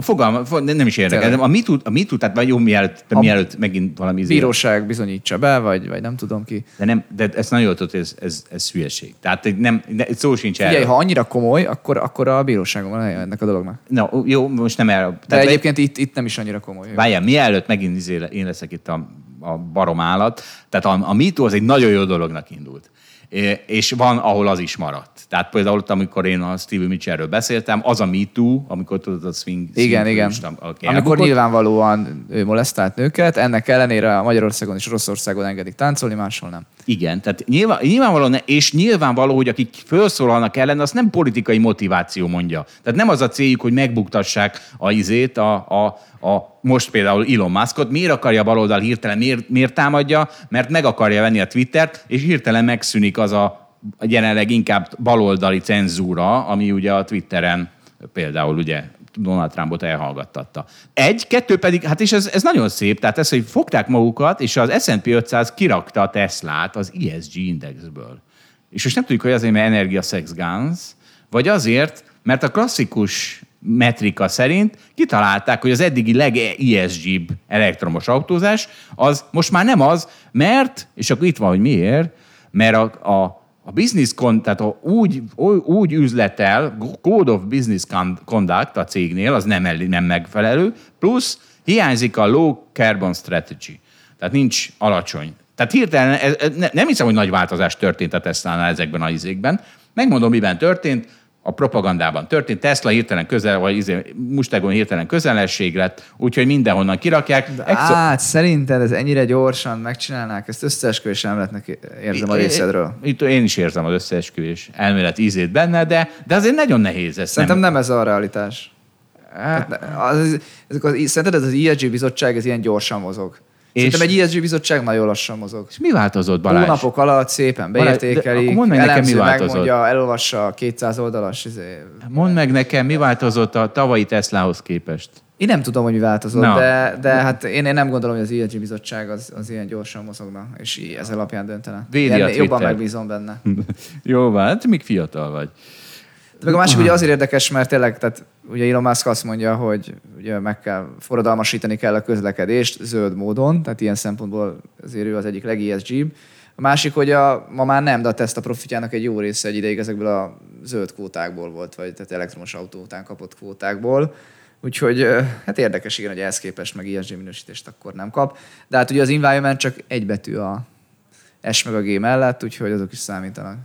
Fogalma, nem is érdekel. A MeToo, a MeToo, tehát vagy jó, mielőtt, A mielőtt megint valami... izé- Bíróság bizonyítsa be, vagy, vagy nem tudom ki. De, nem, de ezt nagyon jól tudod, ez, ez, ez hülyeség. Tehát nem, de szó sincs Figyelj, erről. ha annyira komoly, akkor, akkor a bíróságon van helye ennek a dolognak. Na, jó, most nem erről. De egyébként itt, itt nem is annyira komoly. Várjál, mielőtt megint izé, én leszek itt a, a barom állat, tehát a, a MeToo az egy nagyon jó dolognak indult. És van, ahol az is maradt. Tehát például ott, amikor én a Steve Mitchellről beszéltem, az a MeToo, amikor tudod, a swing... Igen, swing igen. turista, aki Amikor elbukott. nyilvánvalóan ő molesztált nőket, ennek ellenére a Magyarországon és Oroszországon engedik táncolni, máshol nem. Igen, tehát nyilván, nyilvánvaló, ne- és nyilvánvaló, hogy akik felszólalnak ellen, azt nem politikai motiváció mondja. Tehát nem az a céljuk, hogy megbuktassák a izét, a, a, a most például Elon Muskot. Miért akarja a baloldal hirtelen, miért, miért támadja? Mert meg akarja venni a Twittert, és hirtelen megszűnik az a jelenleg inkább baloldali cenzúra, ami ugye a Twitteren például ugye Donald Trumpot elhallgattatta. Egy, kettő pedig, hát és ez, ez nagyon szép, tehát ez, hogy fogták magukat, és az S&P 500 kirakta a Teslát az ESG indexből. És most nem tudjuk, hogy azért, mert energia, sex, guns, vagy azért, mert a klasszikus metrika szerint kitalálták, hogy az eddigi leg-ESG-b elektromos autózás, az most már nem az, mert, és akkor itt van, hogy miért, mert a, a, a business con, tehát a úgy, úgy, üzletel, Code of Business Con- Conduct a cégnél, az nem, nem megfelelő, plusz hiányzik a low carbon strategy. Tehát nincs alacsony. Tehát hirtelen, ez, ez, ne- nem hiszem, hogy nagy változás történt a Tesla-nál ezekben a izékben. Megmondom, miben történt. A propagandában történt. Tesla hirtelen közel, vagy izé, Mustegon hirtelen közelség lett, úgyhogy mindenhonnan kirakják. Exo- Hát, szerinted ez ennyire gyorsan megcsinálnák? Ezt összeesküvésen nem lehetnek érzem a részedről. Itt én is érzem az összeesküvés elmélet ízét benne, de, de azért nagyon nehéz ezt Szerintem nem ez a realitás. Hát, az, ezek az, szerinted ez az ESG bizottság ez ilyen gyorsan mozog? Szerintem egy ESG bizottság nagyon lassan mozog. És mi változott, Balázs? Hónapok alatt szépen beértékelik, mondd meg nekem, mi változott. megmondja, elolvassa a 200 oldalas. Izé. Mondd meg nekem, mi változott a tavalyi Teslahoz képest? Én nem tudom, hogy mi változott, Na. de, de hát én, én nem gondolom, hogy az ESG bizottság az, az ilyen gyorsan mozogna, és így ez alapján döntene. Védi Ilyen- jobban megbízom benne. *laughs* Jó, hát még fiatal vagy. De meg a másik ugye azért érdekes, mert tényleg, tehát ugye Elon Musk azt mondja, hogy ugye meg kell, forradalmasítani kell a közlekedést zöld módon, tehát ilyen szempontból azért ő az egyik leg esg A másik, hogy a, ma már nem, de a Tesla profitjának egy jó része egy ideig ezekből a zöld kvótákból volt, vagy tehát elektromos autó után kapott kvótákból. Úgyhogy hát érdekes, igen, hogy ehhez képest meg ESG minősítést akkor nem kap. De hát ugye az environment csak egy betű a S meg a G mellett, úgyhogy azok is számítanak.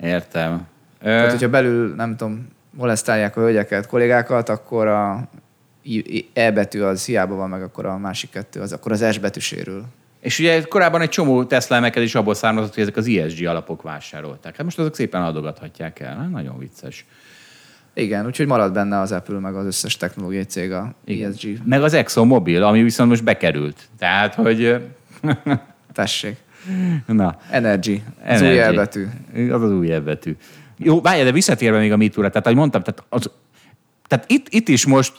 Értem. Tehát, hogyha belül, nem tudom, molesztálják a hölgyeket, kollégákat, akkor a E betű az hiába van, meg akkor a másik kettő, az akkor az S betű sérül. és ugye korábban egy csomó Tesla emelkedés abból származott, hogy ezek az ESG alapok vásárolták. Hát most azok szépen adogathatják el. Hát nagyon vicces. Igen, úgyhogy marad benne az Apple, meg az összes technológiai cég a ESG. Meg az ExxonMobil, ami viszont most bekerült. Tehát, hogy... Tessék. *laughs* Na, Energy. Az Energy. új elbetű. Az az új elbetű. Jó, várj, de visszatérve még a MeToo-ra, tehát ahogy mondtam, tehát, az, tehát itt, itt is most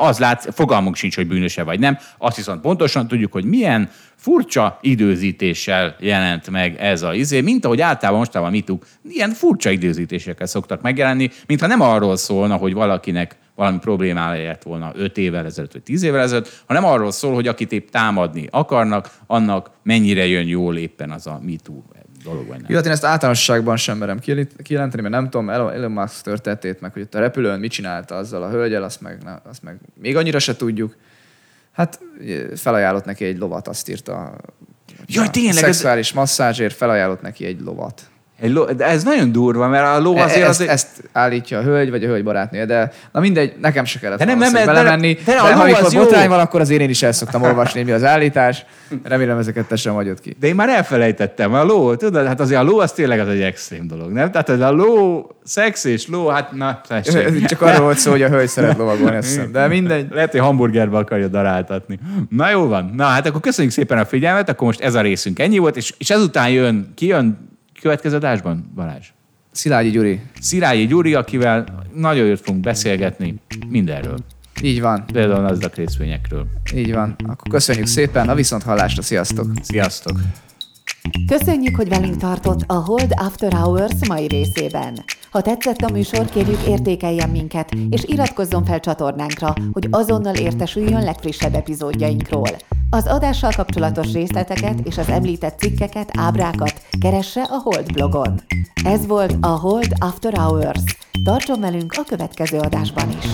az lát, fogalmunk sincs, hogy bűnöse vagy nem. Azt viszont pontosan tudjuk, hogy milyen furcsa időzítéssel jelent meg ez a izé, mint ahogy általában mostában mituk, ilyen furcsa időzítésekkel szoktak megjelenni, mintha nem arról szólna, hogy valakinek valami problémája lett volna 5 évvel ezelőtt, vagy 10 évvel ezelőtt, hanem arról szól, hogy akit épp támadni akarnak, annak mennyire jön jól éppen az a MeToo dolog, vagy nem. Jó, hát én ezt általánosságban sem merem kijelent- kijelenteni, mert nem tudom Elon Musk történetét, meg hogy ott a repülőn mit csinálta azzal a hölgyel, azt meg, na, azt meg még annyira se tudjuk. Hát felajánlott neki egy lovat, azt írta. Jaj, A tényleg, ez- Szexuális masszázsért felajánlott neki egy lovat. Egy ló, de ez nagyon durva, mert a ló E- azért... ezt, azért ezt állítja a hölgy, vagy a hölgy barátnője, de na mindegy, nekem se kellett De nem, nem, belemenni. de- De, de de ha amikor botrány van, akkor azért én is el szoktam olvasni, mi az állítás. Remélem ezeket te sem hagyod ki. De én már elfelejtettem, a ló, tudod, hát azért a ló az tényleg az egy extrém dolog, nem? Tehát ez a ló, szex és ló, hát na, tessék. Csak arról volt szó, hogy a hölgy szeret lovagolni, azt hiszem. De mindegy. Lehet, hogy hamburgerbe akarja daráltatni. Na jó van. Na hát akkor köszönjük szépen a figyelmet, akkor most ez a részünk ennyi volt, és, és ezután jön, ki jön következő adásban, Balázs? Szilágyi Gyuri. Szirályi Gyuri, akivel nagyon jót fogunk beszélgetni mindenről. Így van. Például az a részvényekről. Így van. Akkor köszönjük szépen, a viszont hallásra, sziasztok! Sziasztok! Köszönjük, hogy velünk tartott a Hold After Hours mai részében. Ha tetszett a műsor, kérjük értékeljen minket, és iratkozzon fel csatornánkra, hogy azonnal értesüljön legfrissebb epizódjainkról. Az adással kapcsolatos részleteket és az említett cikkeket, ábrákat keresse a Hold blogon. Ez volt a Hold After Hours. Tartson velünk a következő adásban is!